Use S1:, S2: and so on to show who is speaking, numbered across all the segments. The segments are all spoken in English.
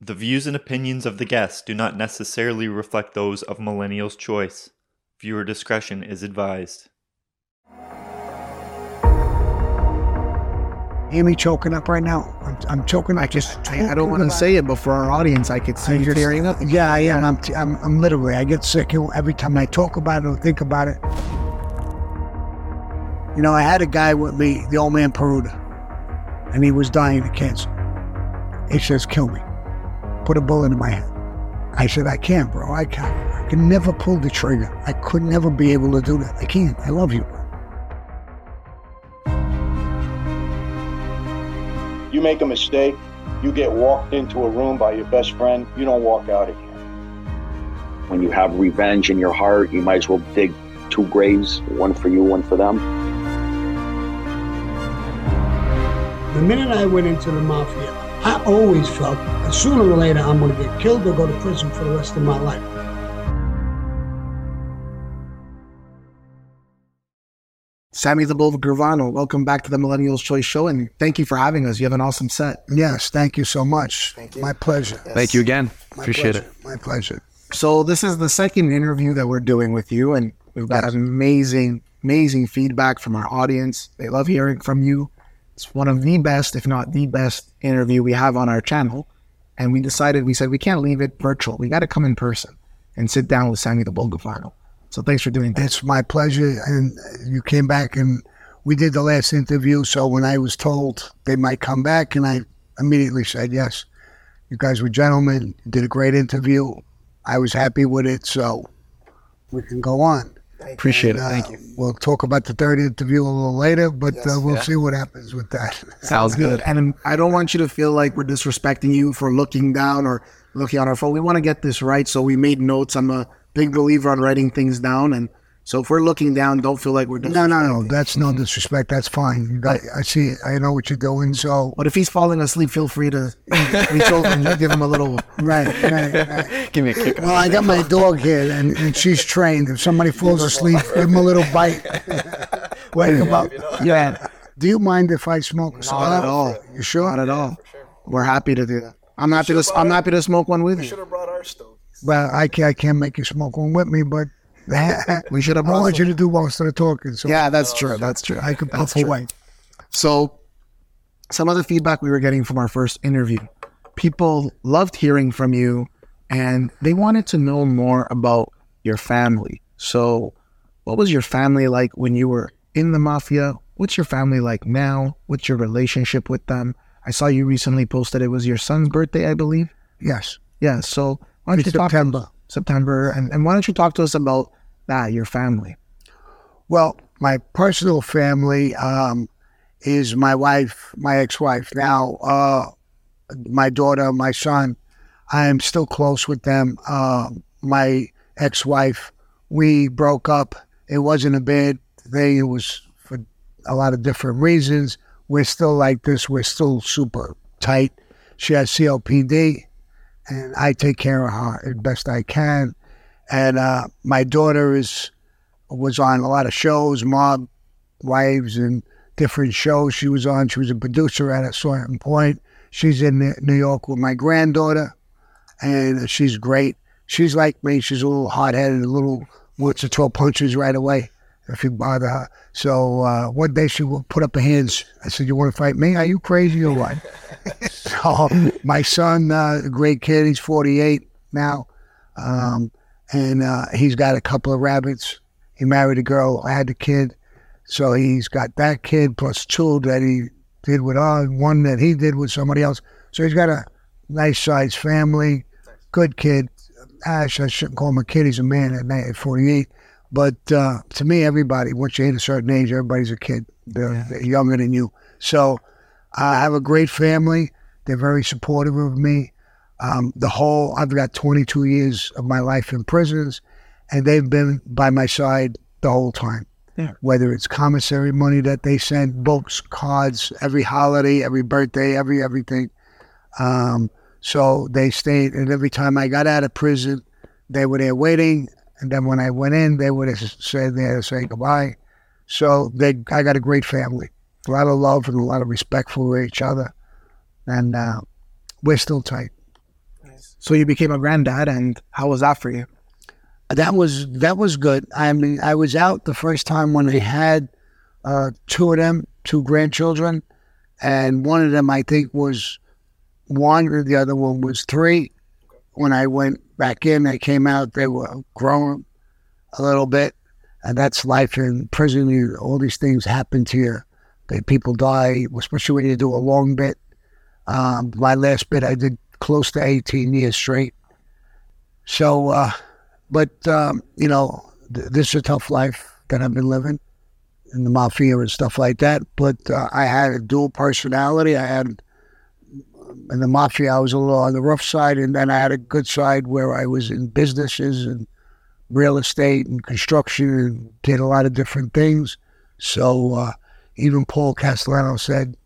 S1: The views and opinions of the guests do not necessarily reflect those of Millennials Choice. Viewer discretion is advised.
S2: Hear me choking up right now? I'm, I'm choking.
S3: I just, I, I don't want to say it, but for our audience, I could see you tearing up.
S2: Yeah, I am. I'm, t- I'm, I'm literally. I get sick every time I talk about it or think about it. You know, I had a guy with me, the old man Peruta, and he was dying of cancer. He says, "Kill me." Put a bullet in my head. I said, "I can't, bro. I can't. I can never pull the trigger. I could never be able to do that. I can't. I love you."
S4: You make a mistake, you get walked into a room by your best friend, you don't walk out again.
S5: When you have revenge in your heart, you might as well dig two graves, one for you, one for them.
S2: The minute I went into the mafia, I always felt that sooner or later I'm going to get killed or go to prison for the rest of my life.
S3: Sammy the Bull Gravano, welcome back to the Millennials Choice Show, and thank you for having us. You have an awesome set.
S2: Yes, thank you so much. Thank you. My pleasure.
S6: Thank you again.
S2: My
S6: Appreciate
S2: pleasure.
S6: it.
S2: My pleasure.
S3: So this is the second interview that we're doing with you, and we've got
S2: Yes.
S3: amazing, amazing feedback from our audience. They love hearing from you. It's one of the best, if not the best, interview we have on our channel. And we decided, we said we can't leave it virtual. We got to come in person and sit down with Sammy the Bull Gravano. So thanks for doing that.
S2: It's my pleasure. And you came back and we did the last interview. So when I was told they might come back, and I immediately said yes. You guys were gentlemen. Did a great interview. I was happy with it. So we can go on.
S6: Appreciate it.
S2: Uh,
S6: Thank you.
S2: We'll talk about the third interview a little later, but uh, we'll see what happens with that.
S6: Sounds good.
S3: And I don't want you to feel like we're disrespecting you for looking down or looking on our phone. We want to get this right. So we made notes. I'm a big believer on writing things down. And so if we're looking down, don't feel like we're
S2: No, no, no. That's no disrespect. That's fine. You got, I see. it. I know what you're doing. So
S3: But if he's falling asleep, feel free to reach over and give him a little.
S2: right, right, right.
S6: Give me a kick.
S2: Well, I got my dog here, and, and she's trained. If somebody falls asleep, give him a little bite. Wake him up.
S3: Yeah,
S2: Do you mind if I smoke
S3: not
S2: cigar?
S3: at all.
S2: You sure?
S3: Not at all. We're happy to do that. I'm happy to. I'm happy to smoke one with you. Should have brought our stove.
S2: Well, I can't, I can't make you smoke one with me, but
S3: We should have
S2: I
S3: brought.
S2: want you to do most of the talking, so
S3: Yeah, that's true. That's true.
S2: I can puff away.
S3: So, some of the feedback we were getting from our first interview, people loved hearing from you and they wanted to know more about your family. So, what was your family like when you were in the mafia? What's your family like now? What's your relationship with them? I saw you recently posted it was your son's birthday, I believe.
S2: Yes,
S3: Yeah. So, why don't
S2: it's
S3: you talk
S2: September.
S3: September and, and why don't you talk to us about that, your family?
S2: Well, my personal family um, is my wife, my ex-wife. Now, uh, my daughter, my son, I am still close with them. Uh, my ex-wife, we broke up. It wasn't a bad thing. It was for a lot of different reasons. We're still like this. We're still super tight. She has COPD, and I take care of her as best I can. And uh, my daughter is was on a lot of shows, Mob Wives, and different shows she was on. She was a producer at a certain point. She's in New York with my granddaughter, and she's great. She's like me. She's a little hot headed, a little wants to throw punches right away if you bother her. So uh, one day she will put up her hands. I said, "You want to fight me? Are you crazy or what?" so my son, uh, a great kid. He's forty eight now, um, and uh, he's got a couple of rabbits. He married a girl, had a kid, so he's got that kid plus two that he did with and one that he did with somebody else. So he's got a nice sized family, good kid. Ash, I shouldn't call him a kid. He's a man at 48. But uh, to me, everybody, once you hit a certain age, everybody's a kid. They're, they're younger than you. So I have a great family. They're very supportive of me. Um, the whole, I've got 22 years of my life in prisons, and they've been by my side the whole time.
S3: Yeah.
S2: Whether it's commissary money that they send, books, cards, every holiday, every birthday, every everything. Um, so they stayed, and every time I got out of prison, they were there waiting. And then when I went in, they would have said there to say goodbye. So they, I got a great family, a lot of love and a lot of respect for each other, and uh, we're still tight.
S3: So you became a granddad, and how was that for you?
S2: That was that was good. I mean, I was out the first time when they had uh, two of them, two grandchildren, and one of them I think was one, or the other one was three. When I went back in, they came out. They were grown a little bit, and that's life in prison. You, all these things happen to you. They, people die, especially when you do a long bit. Um, my last bit, I did close to 18 years straight. So, uh, but, um, you know, th- this is a tough life that I've been living in the mafia and stuff like that. But uh, I had a dual personality. I had, in the mafia, I was a little on the rough side, and then I had a good side where I was in businesses and real estate and construction and did a lot of different things. So, uh, even Paul Castellano said,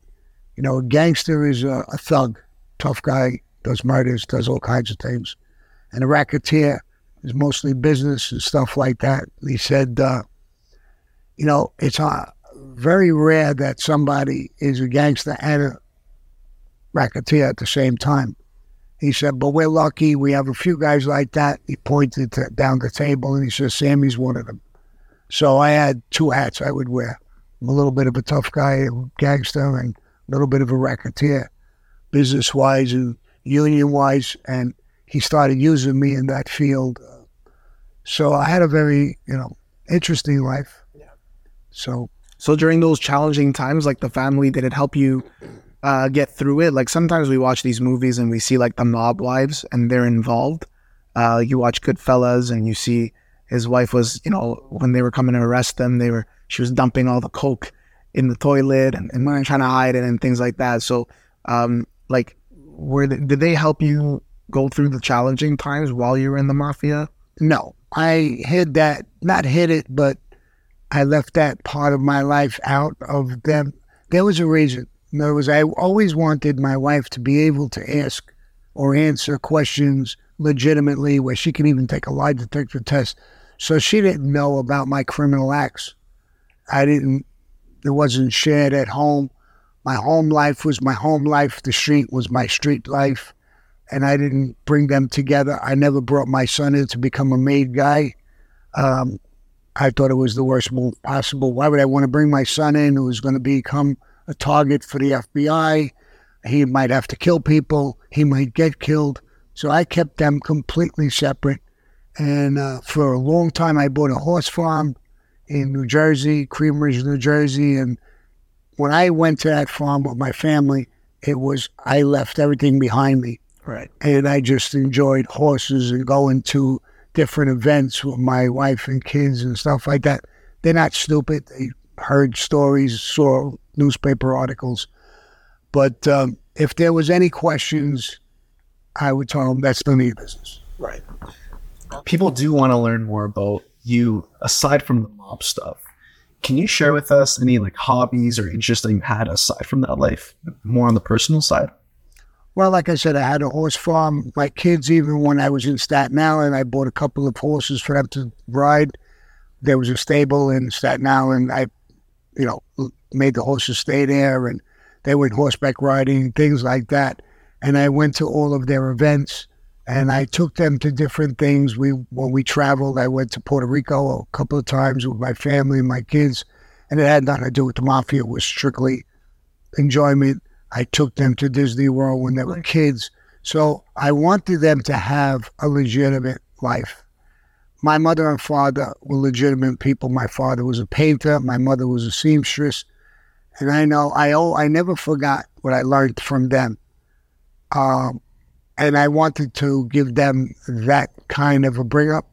S2: you know, a gangster is a, a thug, tough guy, does murders, does all kinds of things. And a racketeer is mostly business and stuff like that. He said, uh, you know, it's uh, very rare that somebody is a gangster and a racketeer at the same time. He said, but we're lucky. We have a few guys like that. He pointed to, down the table and he said, Sammy's one of them. So I had two hats I would wear. I'm a little bit of a tough guy, a gangster, and a little bit of a racketeer, business wise and union wise. And he started using me in that field. So I had a very, you know, interesting life. Yeah. So
S3: So during those challenging times, like the family, did it help you uh, get through it? Like sometimes we watch these movies and we see like the mob wives and they're involved. Uh, you watch Goodfellas and you see his wife was, you know, when they were coming to arrest them, they were she was dumping all the coke in the toilet and, and trying to hide it and things like that. So, um, like, were they, did they help you go through the challenging times while you were in the mafia?
S2: no, I hid that, not hid it, but I left that part of my life out of them. There was a reason. In other words, I always wanted my wife to be able to ask or answer questions legitimately, where she could even take a lie detector test. So she didn't know about my criminal acts. I didn't, it wasn't shared at home. My home life was my home life. The street was my street life. And I didn't bring them together. I never brought my son in to become a made guy. Um, I thought it was the worst move possible. Why would I want to bring my son in who was going to become a target for the FBI? He might have to kill people. He might get killed. So I kept them completely separate. And uh, for a long time, I bought a horse farm in New Jersey, Cream Ridge, New Jersey. And when I went to that farm with my family, it was, I left everything behind me.
S3: Right.
S2: And I just enjoyed horses and going to different events with my wife and kids and stuff like that. They're not stupid. They heard stories, saw newspaper articles. But um, if there was any questions, I would tell them that's none of your business.
S3: Right.
S6: People do want to learn more about you aside from the mob stuff. Can you share with us any like hobbies or interests that you had aside from that life, more on the personal side?
S2: Well, like I said, I had a horse farm. My kids, even when I was in Staten Island, I bought a couple of horses for them to ride. There was a stable in Staten Island. I, you know, made the horses stay there, and they went horseback riding, things like that. And I went to all of their events, and I took them to different things. We when we traveled, I went to Puerto Rico a couple of times with my family and my kids, and it had nothing to do with the mafia. It was strictly enjoyment. I took them to Disney World when they were kids. So I wanted them to have a legitimate life. My mother and father were legitimate people. My father was a painter. My mother was a seamstress. And I know I oh, I never forgot what I learned from them. Um, and I wanted to give them that kind of a bring up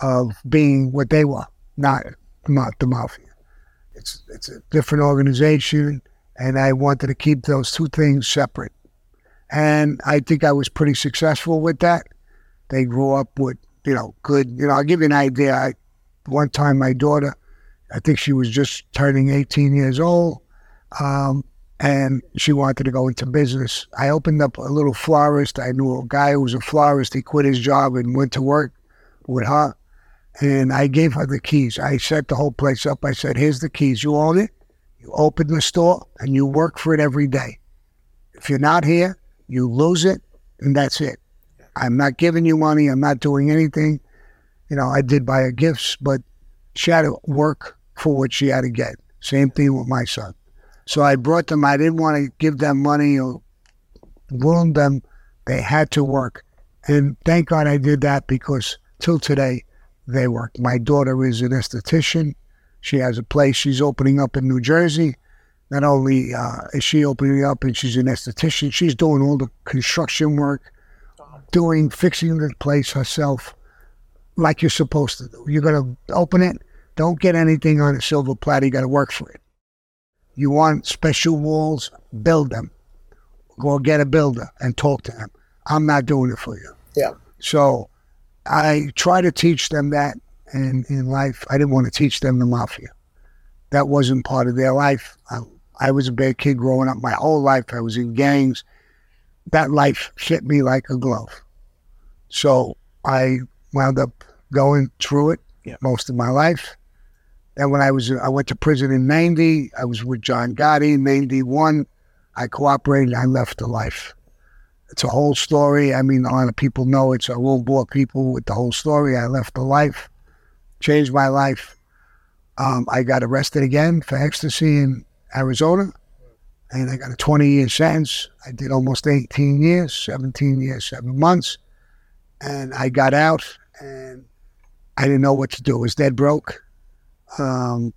S2: of being what they were, not not the mafia. It's it's a different organization and I wanted to keep those two things separate. And I think I was pretty successful with that. They grew up with, you know, good, you know, I'll give you an idea. I, one time my daughter, I think she was just turning 18 years old, um, and she wanted to go into business. I opened up a little florist. I knew a guy who was a florist. He quit his job and went to work with her. And I gave her the keys. I set the whole place up. I said, here's the keys. You own it. You open the store and you work for it every day. If you're not here, you lose it, and that's it. I'm not giving you money. I'm not doing anything. You know, I did buy her gifts, but she had to work for what she had to get. Same thing with my son. So I brought them. I didn't want to give them money or wound them. They had to work. And thank God I did that because till today, they work. My daughter is an esthetician. She has a place she's opening up in New Jersey. Not only uh, is she opening up and she's an esthetician, she's doing all the construction work, doing, fixing the place herself like you're supposed to do. You're going to open it, don't get anything on a silver platter. You got to work for it. You want special walls, build them. Go get a builder and talk to him. I'm not doing it for you.
S3: Yeah.
S2: So I try to teach them that and in life. I didn't want to teach them the mafia. That wasn't part of their life. I, I was a bad kid growing up my whole life. I was in gangs. That life fit me like a glove. So I wound up going through it
S3: Yeah.
S2: most of my life. Then when I was I went to prison in '90. I was with John Gotti in '91. I cooperated. I left the life. It's a whole story. I mean, a lot of people know it's. I won't bore people with the whole story. I left the life, changed my life. Um, I got arrested again for ecstasy in Arizona, and I got a 20 year sentence. I did almost 18 years, 17 years, seven months, and I got out, and I didn't know what to do. I was dead broke. Um,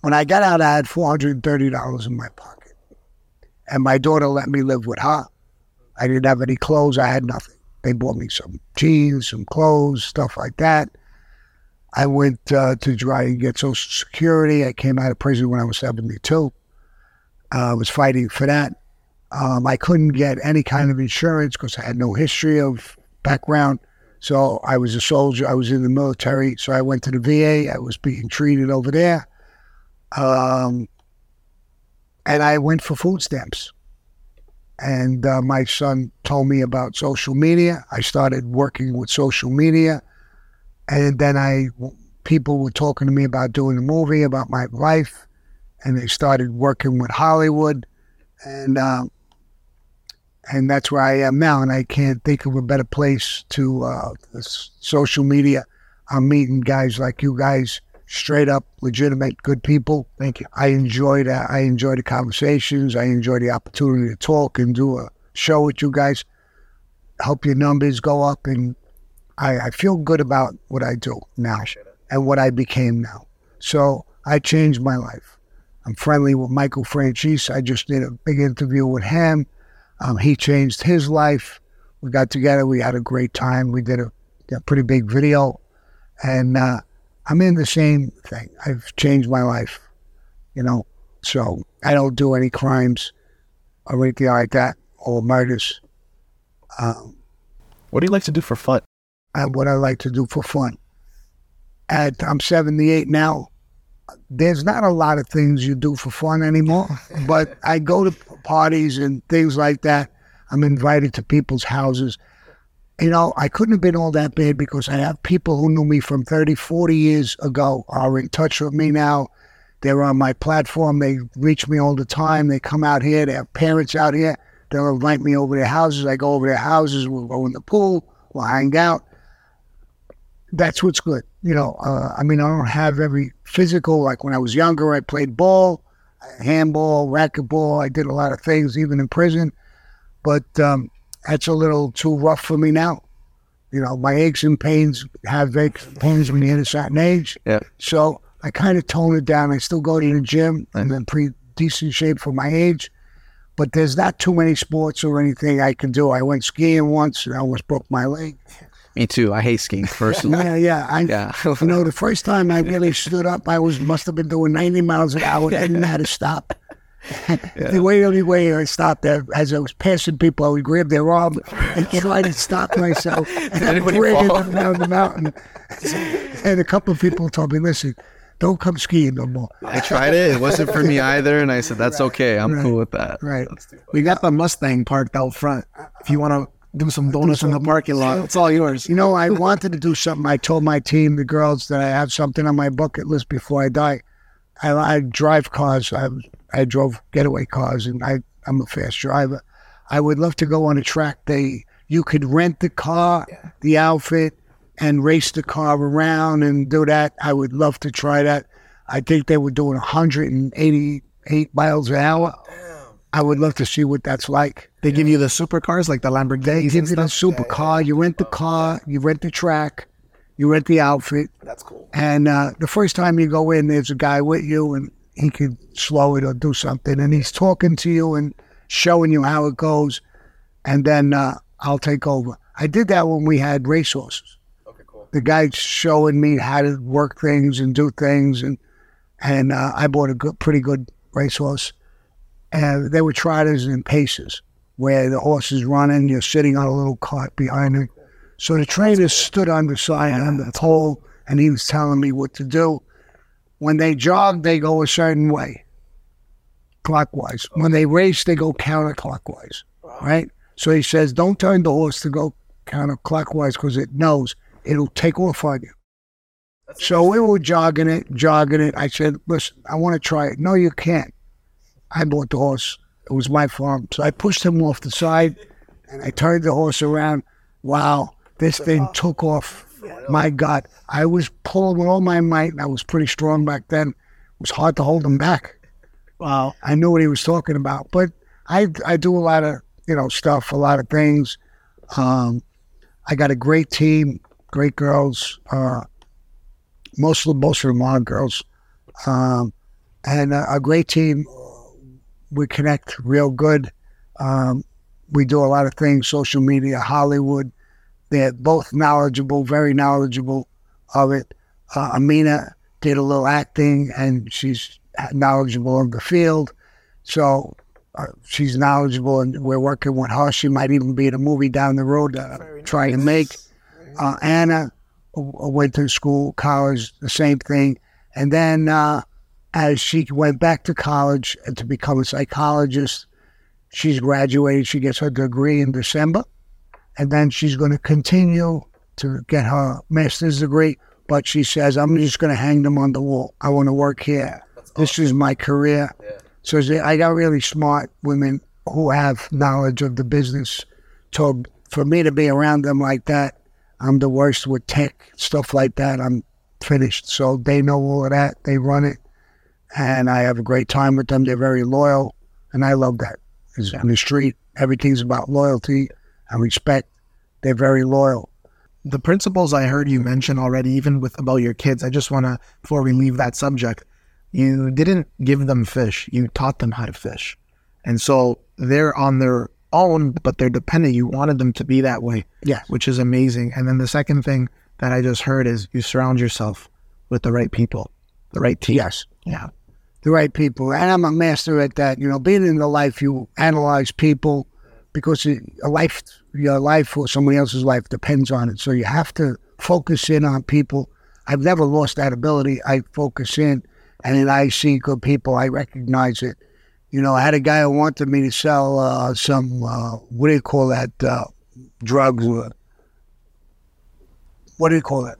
S2: when I got out, I had $430 in my pocket, and my daughter let me live with her. I didn't have any clothes. I had nothing. They bought me some jeans, some clothes, stuff like that. I went uh, to try and get Social Security. I came out of prison when I was 72. Uh, I was fighting for that. Um, I couldn't get any kind of insurance because I had no history of background. So I was a soldier. I was in the military. So I went to the VA. I was being treated over there. Um, and I went for food stamps and uh, my son told me about social media. I started working with social media, and then I people were talking to me about doing a movie about my life, and they started working with Hollywood, and uh, and that's where I am now. And I can't think of a better place to uh, social media. I'm meeting guys like you guys, straight up, legitimate, good people.
S3: Thank you.
S2: I enjoy uh, I enjoy the conversations. I enjoy the opportunity to talk and do a show with you guys. Help your numbers go up, and I, I feel good about what I do now and what I became now. So I changed my life. I'm friendly with Michael Franzese. I just did a big interview with him. Um, he changed his life. We got together. We had a great time. We did a, a pretty big video, and. Uh, I'm in the same thing. I've changed my life, you know. So I don't do any crimes or anything like that or murders. Um,
S6: What do you like to do for fun?
S2: what I like to do for fun. At I'm 78 now. There's not a lot of things you do for fun anymore, but I go to parties and things like that. I'm invited to people's houses. You know, I couldn't have been all that bad because I have people who knew me from 30, 40 years ago are in touch with me now. They're on my platform. They reach me all the time. They come out here. They have parents out here. They'll invite me over their houses. I go over their houses. We'll go in the pool. We'll hang out. That's what's good. You know, uh, I mean, I don't have every physical. Like when I was younger, I played ball, handball, racquetball. I did a lot of things, even in prison. But um, that's a little too rough for me now. You know, my aches and pains have aches and pains when you hit a certain age.
S6: Yeah.
S2: So I kind of tone it down. I still go to the gym and in pretty decent shape for my age. But there's not too many sports or anything I can do. I went skiing once and I almost broke my leg.
S7: Me too. I hate skiing personally.
S2: Yeah, yeah. I,
S7: Yeah.
S2: you know, the first time I really stood up, I was must have been doing 90 miles an hour. I didn't know how to stop. The way, only way I stopped there, as I was passing people, I would grab their arm and try to stop myself. And I'm
S7: anybody
S2: dragging them down the mountain. And a couple of people told me, listen, don't come skiing no more.
S7: I tried it. It wasn't for me either, and I said that's okay. I'm cool with that.
S2: Right.
S3: We got the Mustang parked out front. If you want to do some donuts in the parking lot, it's all yours.
S2: You know, I wanted to do something. I told my team, the girls, that I have something on my bucket list before I die. I, I drive cars. I, I drove getaway cars, and I, I'm a fast driver. I would love to go on a track they you could rent the car, the outfit, and race the car around and do that. I would love to try that. I think they were doing 188 miles an hour. I would love to see what that's like.
S3: They give you the supercars like the
S2: They
S3: Lamborghinis
S2: give you the supercar. You rent the car. You rent the track. You rent the outfit.
S3: That's cool.
S2: And uh, the first time you go in, there's a guy with you, and he could slow it or do something, and he's talking to you and showing you how it goes, and then uh, I'll take over. I did that when we had racehorses.
S3: Okay, cool.
S2: The guy's showing me how to work things and do things, and and uh, I bought a good, pretty good racehorse, and they were trotters and paces, where the horse is running, you're sitting on a little cart behind him. So the trainer stood on the side on the pole, and he was telling me what to do. When they jog, they go a certain way, clockwise. When they race, they go counterclockwise, right? So he says, don't turn the horse to go counterclockwise because it knows it'll take off on you. So we were jogging it, jogging it. I said, listen, I want to try it. No, you can't. I bought the horse. It was my farm. So I pushed him off the side and I turned the horse around. Wow, this thing took off. My God, I was pulling with all my might. and I was pretty strong back then. It was hard to hold him back.
S3: Wow.
S2: I knew what he was talking about. But I I do a lot of you know stuff, a lot of things. Um, I got a great team, great girls. Uh, most of them, most of them are girls, um, and a, a great team. We connect real good. Um, we do a lot of things, social media, Hollywood. They're both knowledgeable, very knowledgeable of it. Uh, Amina did a little acting, and she's knowledgeable of the field. So uh, she's knowledgeable, and we're working with her. She might even be in a movie down the road that I'm trying to make. Uh, Anna went to school, college, the same thing. And then uh, as she went back to college to become a psychologist, she's graduated. She gets her degree in December. And then she's going to continue to get her master's degree. But she says, I'm just going to hang them on the wall. I want to work here. This is my career. So I got really smart women who have knowledge of the business. So for me to be around them like that, I'm the worst with tech, stuff like that. I'm finished. So they know all of that. They run it. And I have a great time with them. They're very loyal. And I love that. 'Cause on the street, everything's about loyalty and respect. They're very loyal.
S3: the principles I heard you mention already, even with about your kids, I just want to, before we leave that subject, you didn't give them fish. You taught them how to fish. And so they're on their own, but they're dependent. You wanted them to be that way,
S2: yeah,
S3: which is amazing. And then the second thing that I just heard is you surround yourself with the right people, the right team.
S2: Yes.
S3: Yeah.
S2: the right people. And I'm a master at that. You know, being in the life, you analyze people because a life, your life or somebody else's life depends on it. So you have to focus in on people. I've never lost that ability. I focus in, and then I see good people. I recognize it. You know, I had a guy who wanted me to sell uh, some, uh, what do you call that, uh, drugs? What do you call that?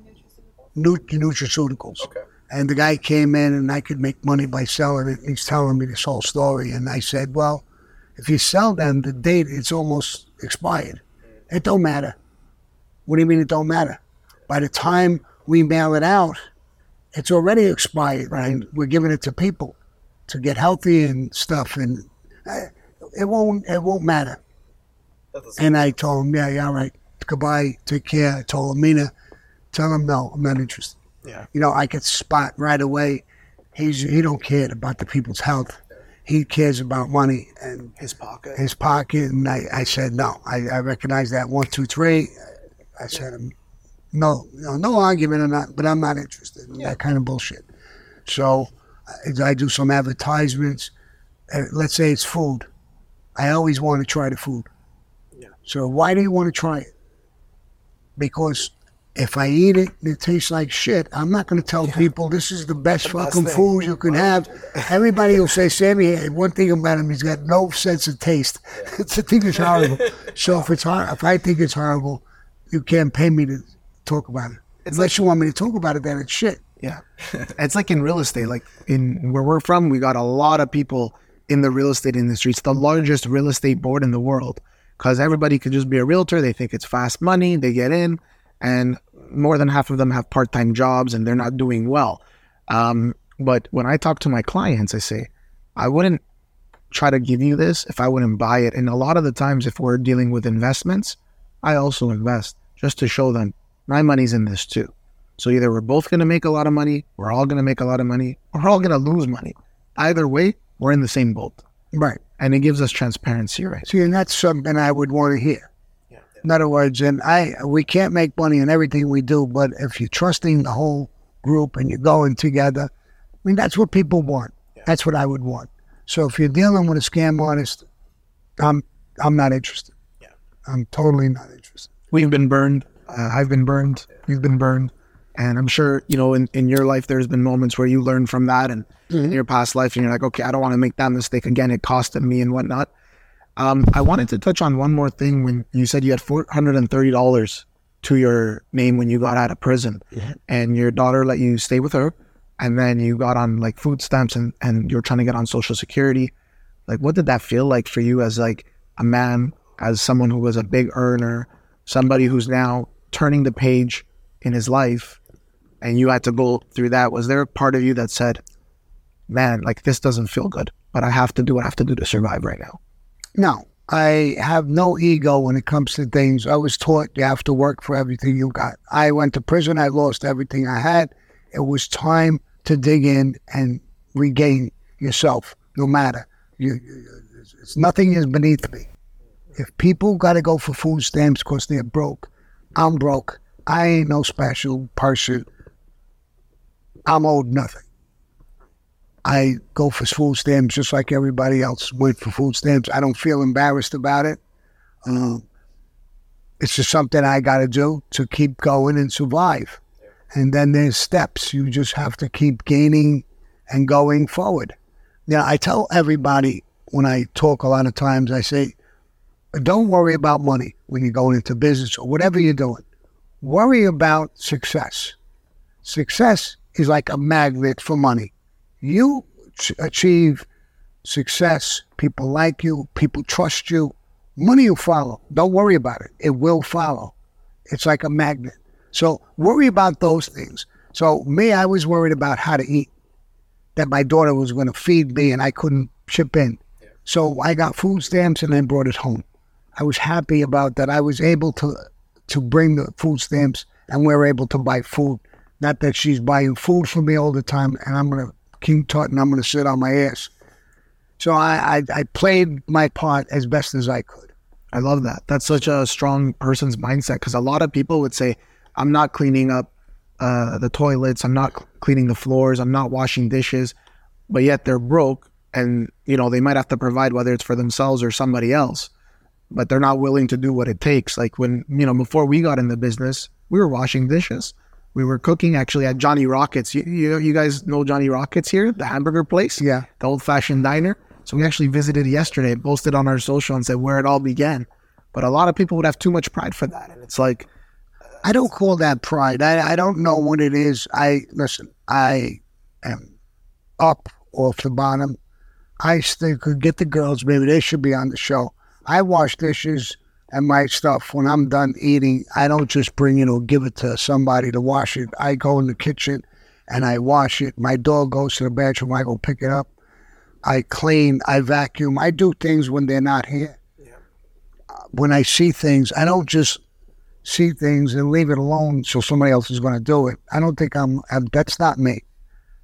S2: Nu- nutraceuticals. Okay. And the guy came in and I could make money by selling it. He's telling me this whole story. And I said, well, if you sell them, the date, it's almost expired. It don't matter. What do you mean it don't matter? By the time we mail it out, it's already expired. And we're giving it to people to get healthy and stuff. And uh, it won't, it won't matter. And I told him, yeah, yeah, all right. Goodbye. Take care. I told Amina, tell him no, I'm not interested.
S3: Yeah.
S2: You know, I could spot right away. He's he don't care about the people's health. He cares about money and
S3: His pocket.
S2: his pocket. And I, I said no. I, I recognize that one, two, three. I said no, no, no argument or not. But I'm not interested in that kind of bullshit. So I, I do some advertisements. Uh, let's say it's food. I always want to try the food.
S3: Yeah.
S2: So why do you want to try it? Because if I eat it and it tastes like shit, I'm not going to tell people this is the best fucking
S3: thing.
S2: food you can have. Everybody will say, Sammy, hey, one thing about him, he's got no sense of taste. it's a thing is horrible. so if it's hor- if I think it's horrible, you can't pay me to talk about it. Unless you want me to talk about it, then it's shit.
S3: Yeah. it's like in real estate. Like in where we're from, we got a lot of people in the real estate industry. It's the largest real estate board in the world. because everybody could just be a realtor. They think it's fast money. They get in, and more than half of them have part time jobs and they're not doing well. Um, but when I talk to my clients, I say, I wouldn't try to give you this if I wouldn't buy it. And a lot of the times, if we're dealing with investments, I also invest just to show them my money's in this too. So either we're both going to make a lot of money, we're all going to make a lot of money, or we're all going to lose money. Either way, we're in the same boat.
S2: Right.
S3: And it gives us transparency, right?
S2: See, and that's something I would want to hear. In other words, and I we can't make money in everything we do, but if you're trusting the whole group and you're going together, I mean that's what people want. That's what I would want. So if you're dealing with a scam artist, I'm I'm not interested.
S3: Yeah.
S2: I'm totally not interested.
S3: We've been burned. Uh, I've been burned. You've been burned. And I'm sure, you know, in, in your life, there's been moments where you learn from that and in your past life, and you're like, okay, I don't want to make that mistake again. It costed me and whatnot. Um, I wanted to touch on one more thing when you said you had $430 to your name when you got out of prison and your daughter let you stay with her and then you got on like food stamps and, and you're trying to get on social security. Like, what did that feel like for you as like a man, as someone who was a big earner, somebody who's now turning the page in his life and you had to go through that? Was there a part of you that said, man, like this doesn't feel good, but I have to do what I have to do to survive right now?
S2: No, I have no ego when it comes to things. I was taught you have to work for everything you got. I went to prison. I lost everything I had. It was time to dig in and regain yourself, no matter. You, it's, nothing is beneath me. If people got to go for food stamps because they're broke, I'm broke. I ain't no special person. I'm owed nothing. I go for food stamps just like everybody else went for food stamps. I don't feel embarrassed about it. Um, it's just something I got to do to keep going and survive. And then there's steps. You just have to keep gaining and going forward. Now, I tell everybody when I talk a lot of times, I say, don't worry about money when you're going into business or whatever you're doing. Worry about success. Success is like a magnet for money you ch- achieve success, people like you, people trust you, money will follow. Don't worry about it. It will follow. It's like a magnet. So worry about those things. So me, I was worried about how to eat, that my daughter was going to feed me and I couldn't chip in. So I got food stamps and then brought it home. I was happy about that. I was able to to bring the food stamps and we are able to buy food. Not that she's buying food for me all the time and I'm going to King Tut and I'm going to sit on my ass. So I, I, I played my part as best as I could.
S3: I love that. That's such a strong person's mindset because a lot of people would say, I'm not cleaning up uh, the toilets, I'm not cleaning the floors, I'm not washing dishes, but yet they're broke and you know they might have to provide whether it's for themselves or somebody else, but they're not willing to do what it takes. Like when you know before we got in the business, we were washing dishes we were cooking actually at Johnny Rockets. You, you, you guys know Johnny Rockets here, the hamburger place?
S2: Yeah.
S3: The old fashioned diner. So we actually visited yesterday, posted on our social and said where it all began. But a lot of people would have too much pride for that. And it's like,
S2: I don't call that pride. I, I don't know what it is. I listen, I am up off the bottom. I still could get the girls, maybe they should be on the show. I wash dishes and my stuff when I'm done eating, I don't just bring it or give it to somebody to wash it. I go in the kitchen and I wash it. My dog goes to the bathroom, I go pick it up. I clean, I vacuum. I do things when they're not here. Yeah. When I see things, I don't just see things and leave it alone so somebody else is going to do it. I don't think I'm, I'm, that's not me.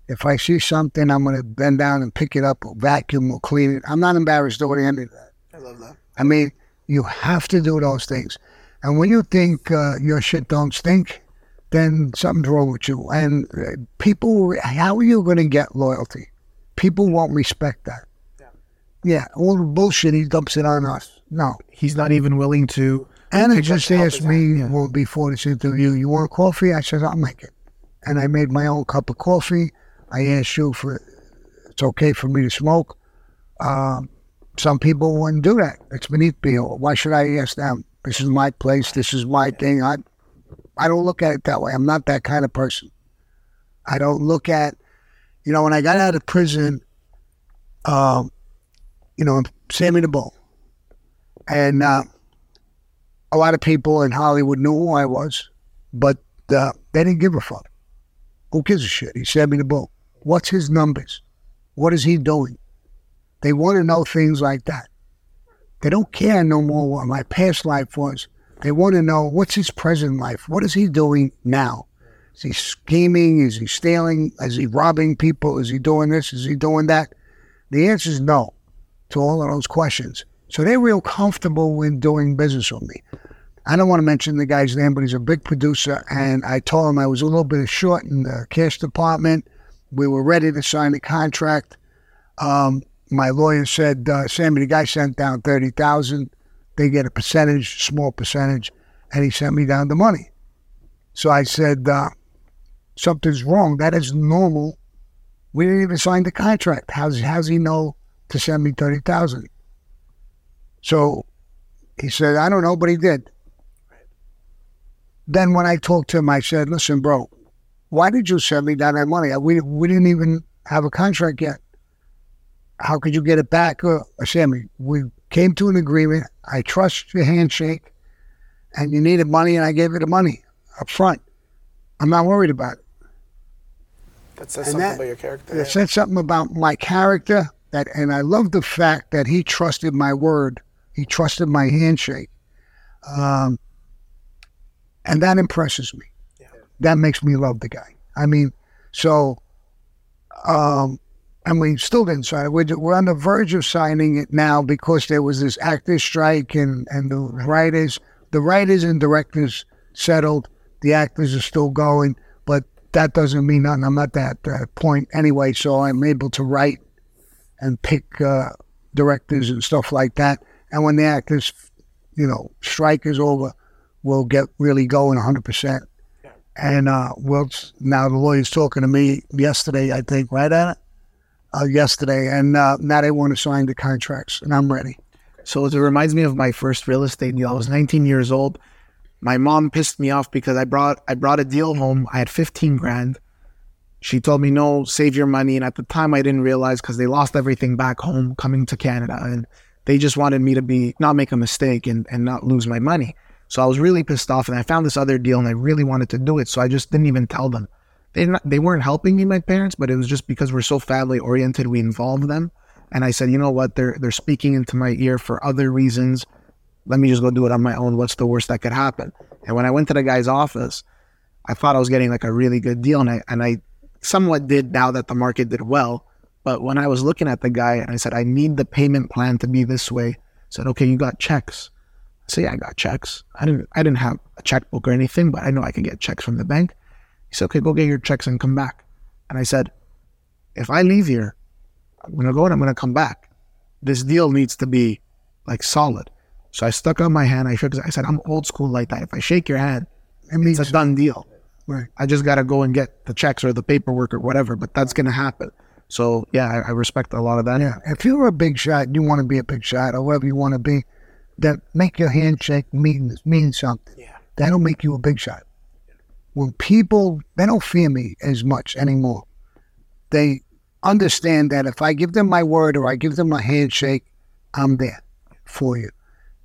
S2: If I see something, I'm going to bend down and pick it up or vacuum or clean it. I'm not embarrassed doing any of that.
S3: I love that.
S2: I mean, you have to do those things. And when you think uh, your shit don't stink, then something's wrong with you. And uh, people, how are you going to get loyalty? People won't respect that. Yeah. yeah, all the bullshit, he dumps it on us. No.
S3: He's not even willing to.
S2: Anna just asked me yeah. well, before this interview, you want coffee? I said, I'll make it. And I made my own cup of coffee. I asked you for, it's okay for me to smoke. Um, some people wouldn't do that. It's beneath me. Why should I ask them? This is my place. This is my thing. I, I don't look at it that way. I'm not that kind of person. I don't look at, you know, when I got out of prison, um, you know, Sammy the Bull, and uh, a lot of people in Hollywood knew who I was, but uh, they didn't give a fuck. Who gives a shit? He sent me the book. What's his numbers? What is he doing? They want to know things like that. They don't care no more what my past life was. They want to know what's his present life. What is he doing now? Is he scheming? Is he stealing? Is he robbing people? Is he doing this? Is he doing that? The answer is no to all of those questions. So they're real comfortable with doing business with me. I don't want to mention the guy's name, but he's a big producer. And I told him I was a little bit short in the cash department. We were ready to sign the contract. Um, my lawyer said, uh, Sammy, the guy sent down 30000 They get a percentage, small percentage, and he sent me down the money. So I said, uh, something's wrong. That is normal. We didn't even sign the contract. How's, how's he know to send me 30000 So he said, I don't know, but he did. Then when I talked to him, I said, listen, bro, why did you send me down that money? We, we didn't even have a contract yet. How could you get it back? Uh, Sammy, we came to an agreement. I trust your handshake, and you needed money, and I gave you the money up front. I'm not worried about it.
S3: That says
S2: And
S3: something
S2: that-
S3: about your character.
S2: That
S3: yeah.
S2: said something about my character that, and I love the fact that he trusted my word. He trusted my handshake, um, and that impresses me. That makes me love the guy. I mean, so, um, and we still didn't sign it. We're, we're on the verge of signing it now because there was this actors strike and and the writers, the writers and directors settled. The actors are still going, but that doesn't mean nothing. I'm at that uh, point anyway, so I'm able to write and pick uh, directors and stuff like that. And when the actors, you know, strike is over, we'll get really going 100%. And uh, we'll, now the lawyer's talking to me yesterday, I think, right, Anna? Uh, yesterday. And uh, now they want to sign the contracts, and I'm ready.
S3: So it reminds me of my first real estate deal. I was 19 years old. My mom pissed me off because I brought I brought a deal home. I had 15 grand. She told me no, save your money. And at the time, I didn't realize because they lost everything back home coming to Canada, and they just wanted me to be not make a mistake and and not lose my money. So I was really pissed off, and I found this other deal, and I really wanted to do it. So I just didn't even tell them. They not, they weren't helping me, my parents, but it was just because we're so family oriented, we involved them. And I said, you know what? They're they're speaking into my ear for other reasons. Let me just go do it on my own. What's the worst that could happen? And when I went to the guy's office, I thought I was getting like a really good deal, and I and I somewhat did now that the market did well. But when I was looking at the guy and I said, I need the payment plan to be this way, I said, okay, you got checks. I said, yeah, I got checks. I didn't I didn't have a checkbook or anything, but I know I could get checks from the bank. He said, okay, go get your checks and come back. And I said, if I leave here, I'm gonna go and I'm gonna come back. This deal needs to be like solid. So I stuck out my hand. I shook. I said, I'm old school like that. If I shake your hand,
S2: It means
S3: it's a done deal.
S2: Right.
S3: I just got to go and get the checks or the paperwork or whatever, but that's going to happen. So, yeah, I, I respect a lot of that.
S2: Yeah, if you're a big shot, and you want to be a big shot, or whatever you want to be, that make your handshake mean mean something.
S3: Yeah.
S2: That'll make you a big shot. When people they don't fear me as much anymore. They understand that if I give them my word or I give them a handshake, I'm there for you.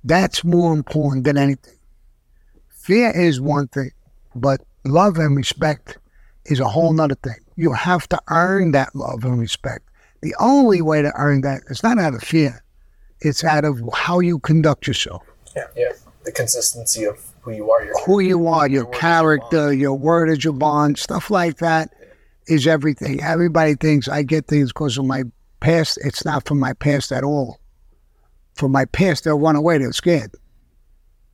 S2: That's more important than anything. Fear is one thing, but love and respect is a whole nother thing. You have to earn that love and respect. The only way to earn that is not out of fear, it's out of how you conduct yourself,
S8: Yeah, yeah. The consistency of who you are. Your
S2: who you are, your character, your word is your bond, stuff like that is everything. Everybody thinks I get things because of my past. It's not from my past at all. From my past, they'll run away. They're scared.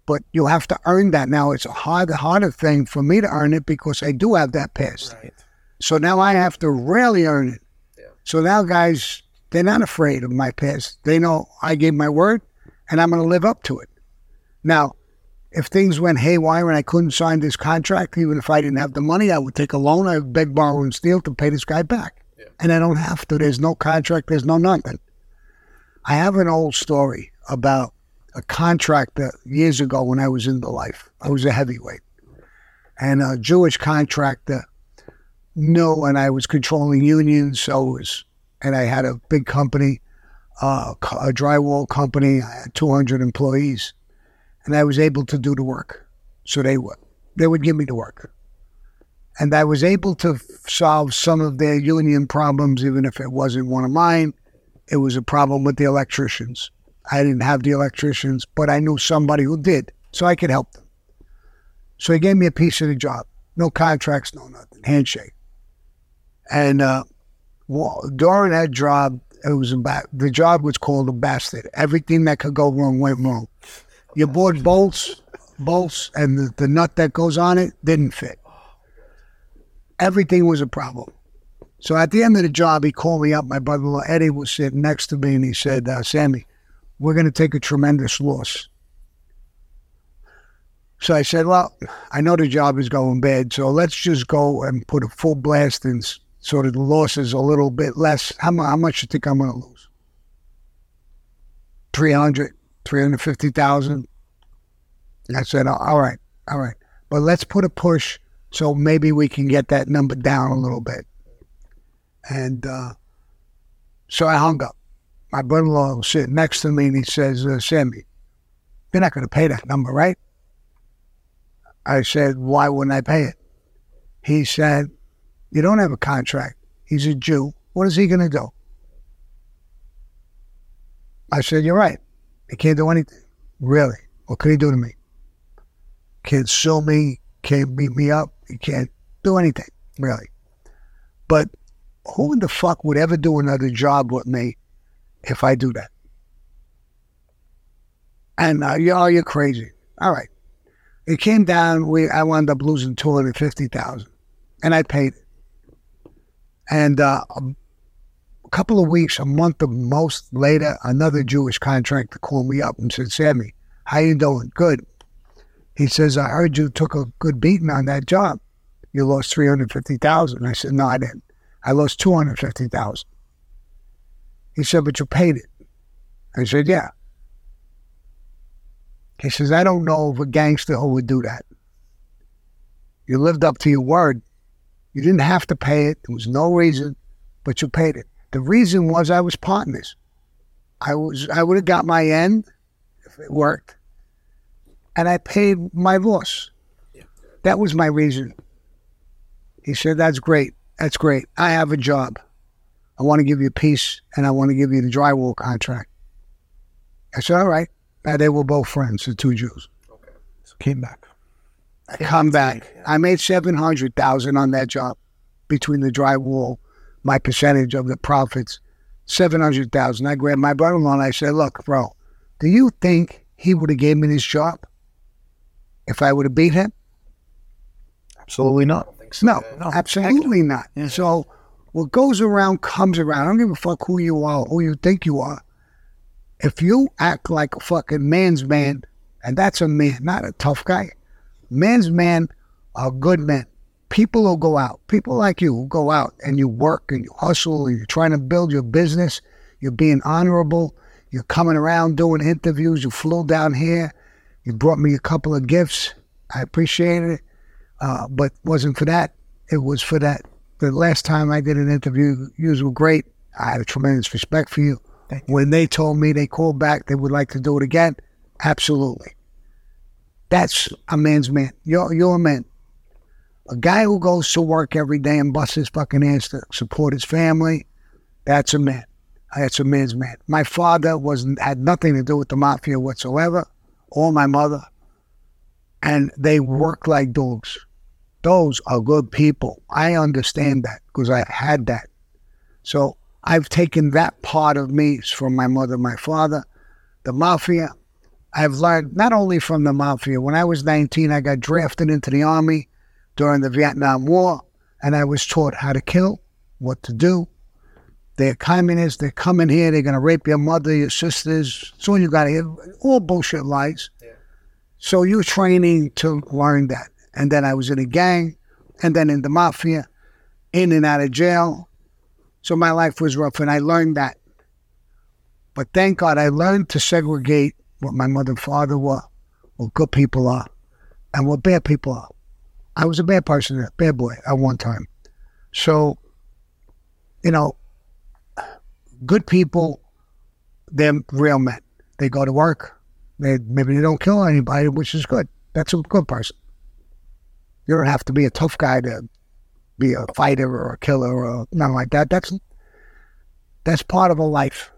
S2: But you have to earn that. Now it's a hard, harder thing for me to earn it because I do have that past.
S8: Right.
S2: So now I have to really earn it. So now guys, they're not afraid of my past. They know I gave my word and I'm going to live up to it. Now, if things went haywire and I couldn't sign this contract, even if I didn't have the money, I would take a loan. I would beg, borrow, and steal to pay this guy back. And I don't have to. There's no contract. There's no nothing. I have an old story about a contractor years ago when I was in the life. I was a heavyweight. And a Jewish contractor knew, and I was controlling unions, so it was, and I had a big company, uh, a drywall company. I had 200 employees. And I was able to do the work. So they would they would give me the work, and I was able to solve some of their union problems, even if it wasn't one of mine. It was a problem with the electricians. I didn't have the electricians, but I knew somebody who did, so I could help them. So he gave me a piece of the job. No contracts, no nothing. Handshake. And uh, well, during that job, it was about the job was called a bastard. Everything that could go wrong went wrong. You bought bolts, bolts, and the, the nut that goes on it didn't fit. Everything was a problem. So at the end of the job, he called me up. My brother-in-law Eddie was sitting next to me, and he said, uh, "Sammy, we're going to take a tremendous loss." So I said, "Well, I know the job is going bad, so let's just go and put a full blast in, so that the loss is a little bit less. How, how much do you think I'm going to lose? 300, 350,000? I said, all right, all right. But let's put a push so maybe we can get that number down a little bit. And uh, so I hung up. My brother in law was sitting next to me and he says, uh, Sammy, you're not going to pay that number, right? I said, why wouldn't I pay it? He said, you don't have a contract. He's a Jew. What is he going to do? I said, you're right. He can't do anything. Really? What could he do to me? Can't sue me. Can't beat me up. He can't do anything, really. But who in the fuck would ever do another job with me if I do that? And uh, you oh, you're crazy. All right. It came down. We I wound up losing two hundred fifty thousand, and I paid it. And uh, couple of weeks, a month or most later, another Jewish contractor called me up and said, "Sammy, how you doing? Good." He says, "I heard you took a good beating on that job. You lost three hundred fifty thousand. I said, "No, I didn't. I lost two hundred fifty thousand. He said, "But you paid it." I said, "Yeah." He says, I don't know of a gangster who would do that. You lived up to your word. You didn't have to pay it. There was no reason, but you paid it. The reason was I was partners. I was I would have got my end if it worked. And I paid my loss. That was my reason. He said, That's great. That's great. I have a job. I want to give you piece and I want to give you the drywall contract. I said, All right. Now, they were both friends, the two Jews. Okay.
S6: So came back.
S2: I come back. I made seven hundred thousand on that job between the drywall, my percentage of the profits, seven hundred thousand. I grabbed my brother-in-law and I said, "Look, bro, do you think he would have gave me this job if I would have beat him?
S6: Absolutely not.
S2: No, absolutely not. So what goes around comes around. I don't give a fuck who you are, who you think you are. If you act like a fucking man's man, and that's a man, not a tough guy. Man's man are good men. People will go out. People like you who go out and you work and you hustle and you're trying to build your business. You're being honorable. You're coming around doing interviews. You flew down here. You brought me a couple of gifts. I appreciated it. Uh, but wasn't for that. It was for that. The last time I did an interview, you were great. I had a tremendous respect for you. When they told me they called back, they would like to do it again. Absolutely. That's a man's man. You're, you're a man. A guy who goes to work every day and busts his fucking ass to support his family, that's a man. That's a man's man. My father wasn't had nothing to do with the mafia whatsoever, or my mother. And they work like dogs. Those are good people. I understand that because I had that. So I've taken that part of me from my mother, my father, the mafia. I've learned not only from the mafia. When I was 19, I got drafted into the army during the Vietnam War, and I was taught how to kill, what to do. They're communists. They're coming here. They're going to rape your mother, your sisters. So you got to hear all bullshit lies. So you're training to learn that. And then I was in a gang, and then in the mafia, in and out of jail. So my life was rough, and I learned that. But thank God I learned to segregate what my mother and father were, what good people are, and what bad people are. I was a bad person, a bad boy at one time. So, you know, good people, they're real men. They go to work, They, maybe they don't kill anybody, which is good. That's a good person. You don't have to be a tough guy to be a fighter or a killer or nothing like that. That's that's part of a life.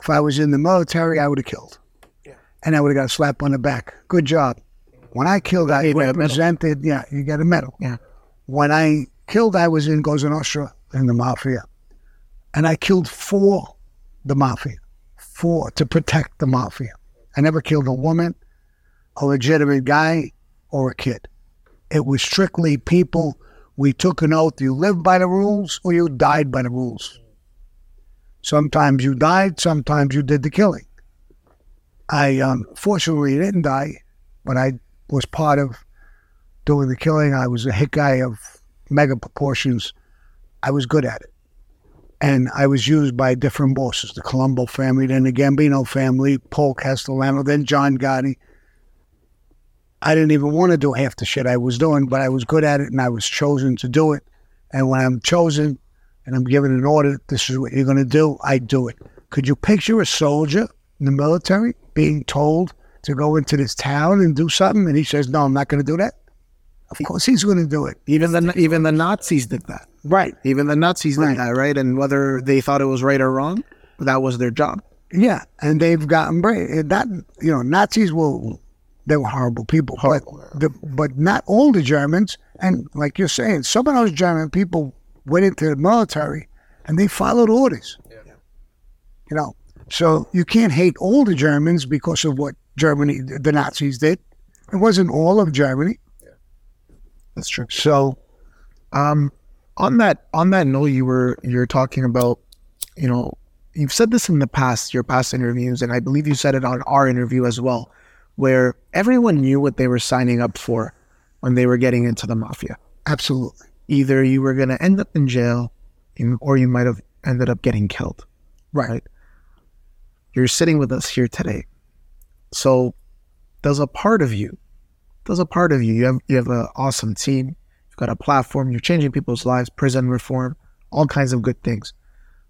S2: If I was in the military, I would have killed, yeah. and I would have got a slap on the back. Good job. When I killed, I represented. Yeah, you get a medal.
S3: Yeah.
S2: When I killed, I was in Cosa Nostra in the mafia, and I killed for the mafia, for to protect the mafia. I never killed a woman, a legitimate guy, or a kid. It was strictly people. We took an oath. You lived by the rules, or you died by the rules. Sometimes you died. Sometimes you did the killing. I um, fortunately didn't die, but I was part of doing the killing. I was a hit guy of mega proportions. I was good at it. And I was used by different bosses, the Colombo family, then the Gambino family, Paul Castellano, then John Gotti. I didn't even want to do half the shit I was doing, but I was good at it and I was chosen to do it. And when I'm chosen and I'm given an order, this is what you're going to do, I do it. Could you picture a soldier in the military being told to go into this town and do something? And he says, No, I'm not going to do that. Of course, he's going to do it.
S3: Even the even the Nazis did that.
S2: Right.
S3: Even the Nazis did
S2: Right.
S3: that, right? And whether they thought it was right or wrong, that was their job.
S2: Yeah, and they've gotten brave. That you know, Nazis were they were horrible people, but the, but not all the Germans. And like you're saying, some of those German people went into the military and they followed orders. You know, so you can't hate all the Germans because of what Germany, the Nazis did. It wasn't all of Germany.
S3: That's true.
S2: So
S3: Um, on that on that note, you were you're talking about, you know, you've said this in the past, your past interviews, and I believe you said it on our interview as well, where everyone knew what they were signing up for when they were getting into the mafia.
S2: absolutely,
S3: Either you were going to end up in jail, or you might have ended up getting killed.
S2: right.
S3: You're sitting with us here today, so there's a part of you, there's a part of you. You have you have an awesome team. You've got a platform. You're changing people's lives. Prison reform, all kinds of good things.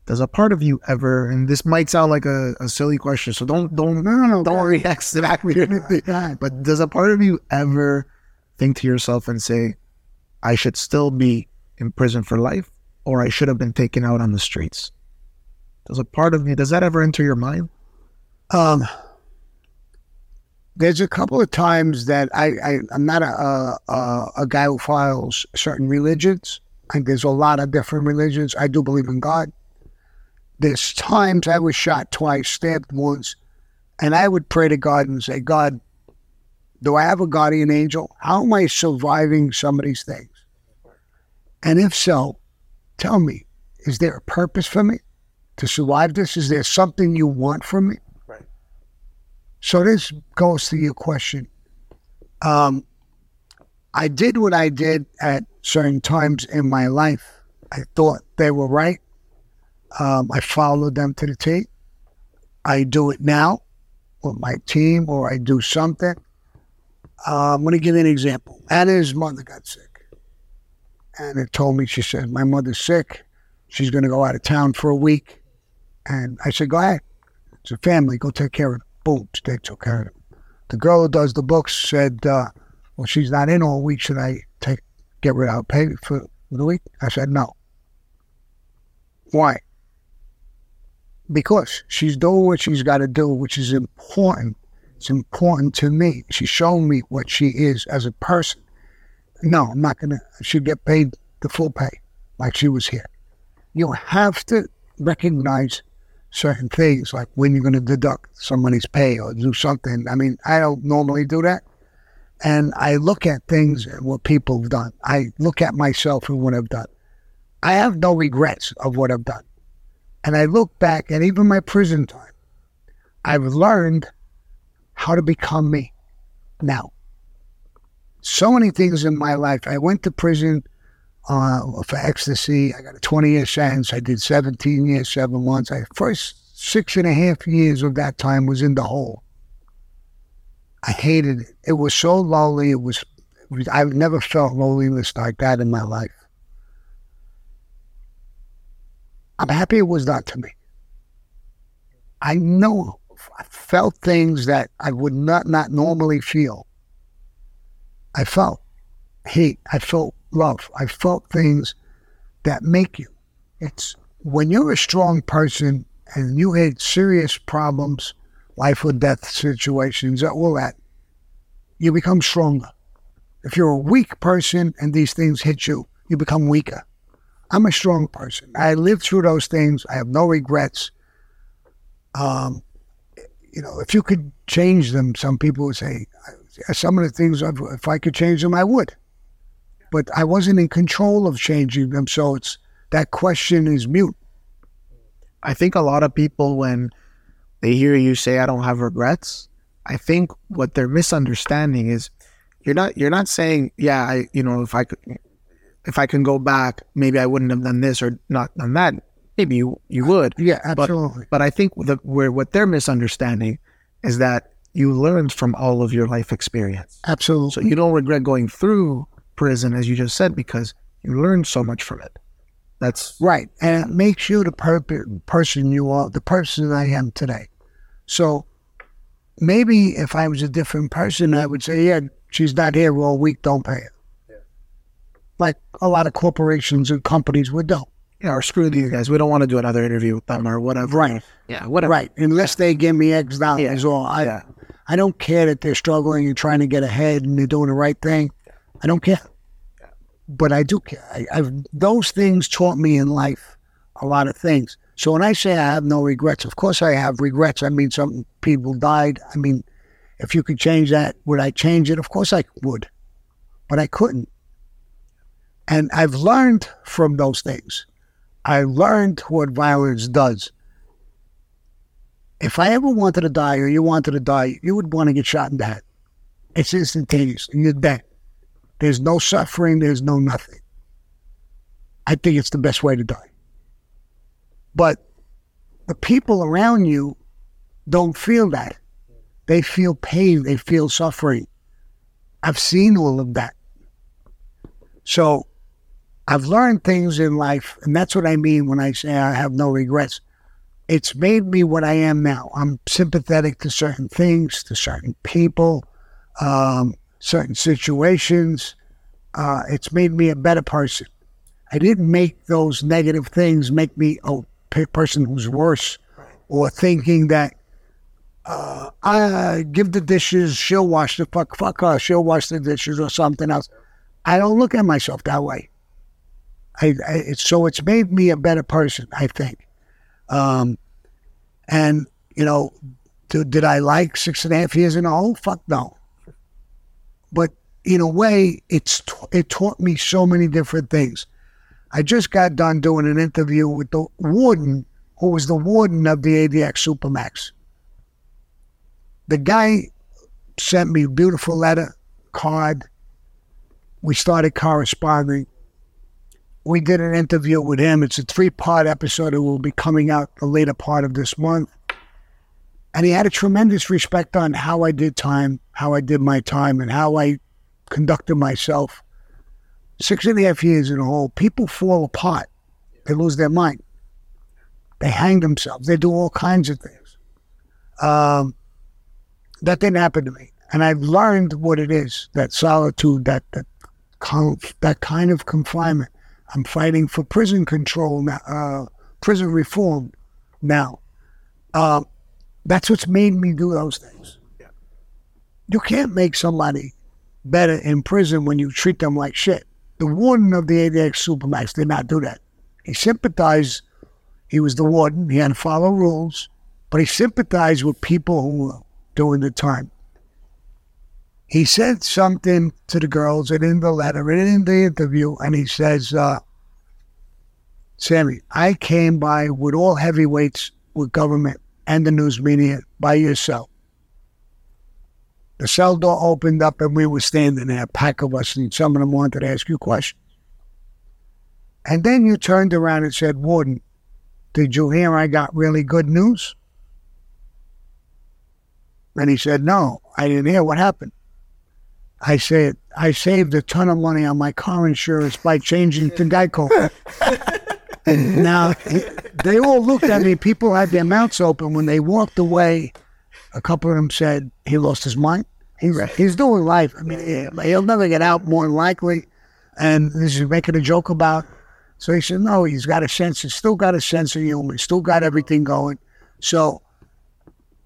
S3: Does a part of you ever? And this might sound like a, a silly question, so don't don't
S2: No, no,
S3: don't react back me or anything. But does a part of you ever think to yourself and say, "I should still be in prison for life, or I should have been taken out on the streets"? Does a part of me does that ever enter your mind?
S2: Um, there's a couple of times that I, I I'm not a, a a guy who follows certain religions. And there's a lot of different religions. I do believe in God. There's times I was shot twice, stabbed once, and I would pray to God and say, God, do I have a guardian angel? How am I surviving some of these things? And if so, tell me, is there a purpose for me to survive this? Is there something you want from me? So this goes to your question. Um, I did what I did at certain times in my life. I thought they were right. Um, I followed them to the T. I do it now with my team, or I do something. Uh, I'm going to give you an example. Anna's mother got sick. Anna told me, she said, My mother's sick. She's going to go out of town for a week. And I said, Go ahead. It's a family. Go take care of it. Boom. They took care of it. The girl who does the books said, uh, Well, she's not in all week. Should I take get rid of her pay for the week? I said, No. Why? Because she's doing what she's got to do, which is important. It's important to me. She's showing me what she is as a person. No, I'm not going to. She'd get paid the full pay like she was here. You have to recognize certain things, like when you're going to deduct somebody's pay or do something. I mean, I don't normally do that. And I look at things and what people have done. I look at myself and what I've done. I have no regrets of what I've done. And I look back at even my prison time. I've learned how to become me now. So many things in my life. I went to prison uh, for ecstasy. I got a 20 year sentence. I did 17 years, seven months. I first six and a half years of that time was in the hole. I hated it. It was so lonely. It was, it was I've never felt loneliness like that in my life. I'm happy it was not to me. I know I felt things that I would not not normally feel. I felt hate. I felt love. I felt things that make you. It's when you're a strong person and you had serious problems, life or death situations, all that, you become stronger. If you're a weak person and these things hit you, you become weaker. I'm a strong person. I lived through those things. I have no regrets. Um, you know, if you could change them, some people would say, some of the things, if I could change them, I would. But I wasn't in control of changing them, so it's that question is mute.
S3: I think a lot of people, when they hear you say, "I don't have regrets," I think what they're misunderstanding is you're not you're not saying, "Yeah, I you know if I could if I can go back, maybe I wouldn't have done this or not done that." Maybe you you would,
S2: Yeah,
S3: but
S2: absolutely.
S3: but I think the, where what they're misunderstanding is that you learned from all of your life experience.
S2: absolutely.
S3: So you don't regret going through prison, as you just said, because you learn so much from it. That's
S2: Right. And it makes you the per- person you are, the person I am today. So maybe if I was a different person, I would say, yeah, she's not here all week, don't pay her. Like a lot of corporations and companies would do.
S3: yeah, or screw these guys. We don't want to do another interview with them or whatever.
S2: Right.
S3: Yeah, whatever.
S2: Right. Unless they give me X dollars or I,
S3: Yeah.
S2: I don't care that they're struggling and trying to get ahead and they're doing the right thing. I don't care. But I do care. I, I've, those things taught me in life a lot of things. So when I say I have no regrets, of course I have regrets. I mean, some people died. I mean, if you could change that, would I change it? Of course I would. But I couldn't. And I've learned from those things. I learned what violence does if I ever wanted to die or you wanted to die, you would want to get shot in the head. It's instantaneous. You're dead. There's no suffering. There's no nothing. I think it's the best way to die. But the people around you don't feel that. They feel pain. They feel suffering. I've seen all of that. So I've learned things in life, and that's what I mean when I say I have no regrets it's made me what I am now. I'm sympathetic to certain things, to certain people, um, certain situations. Uh, it's made me a better person. I didn't make those negative things make me a person who's worse or thinking that uh, I give the dishes, she'll wash the fuck, fuck her, she'll wash the dishes or something else. I don't look at myself that way. I, I so it's made me a better person, I think. Um, and you know, do, did I like six and a half years in a hole? Fuck no. But in a way, it's it taught me so many different things. I just got done doing an interview with the warden, who was the warden of the ADX Supermax. The guy sent me a beautiful letter, card. We started corresponding we did an interview with him. It's a three part episode. It will be coming out the later part of this month. And he had a tremendous respect on how I did time, how I did my time, and how I conducted myself. Six and a half years in a hole, people fall apart. They lose their mind. They hang themselves. They do all kinds of things. Um, that didn't happen to me. And I've learned what it is that solitude, that, that, that kind of confinement. I'm fighting for prison control now, uh, prison reform now. Uh, that's what's made me do those things. You can't make somebody better in prison when you treat them like shit. The warden of the ADX Supermax did not do that. He sympathized. He was the warden. He had to follow rules, but he sympathized with people who were doing the time. He said something to the girls and in the letter and in the interview, and he says, uh, Sammy, I came by with all heavyweights with government and the news media by yourself. The cell door opened up and we were standing there, a pack of us, and some of them wanted to ask you questions. And then you turned around and said, Warden, did you hear I got really good news? And he said, No, I didn't hear what happened. I said, I saved a ton of money on my car insurance by changing to Geico. And now, they all looked at me. People had their mouths open when they walked away. A couple of them said he lost his mind. He's he's doing life. I mean, he- he'll never get out more likely. And this is making a joke about. So he said, no, he's got a sense. He's still got a sense of humor. He's still got everything going. So,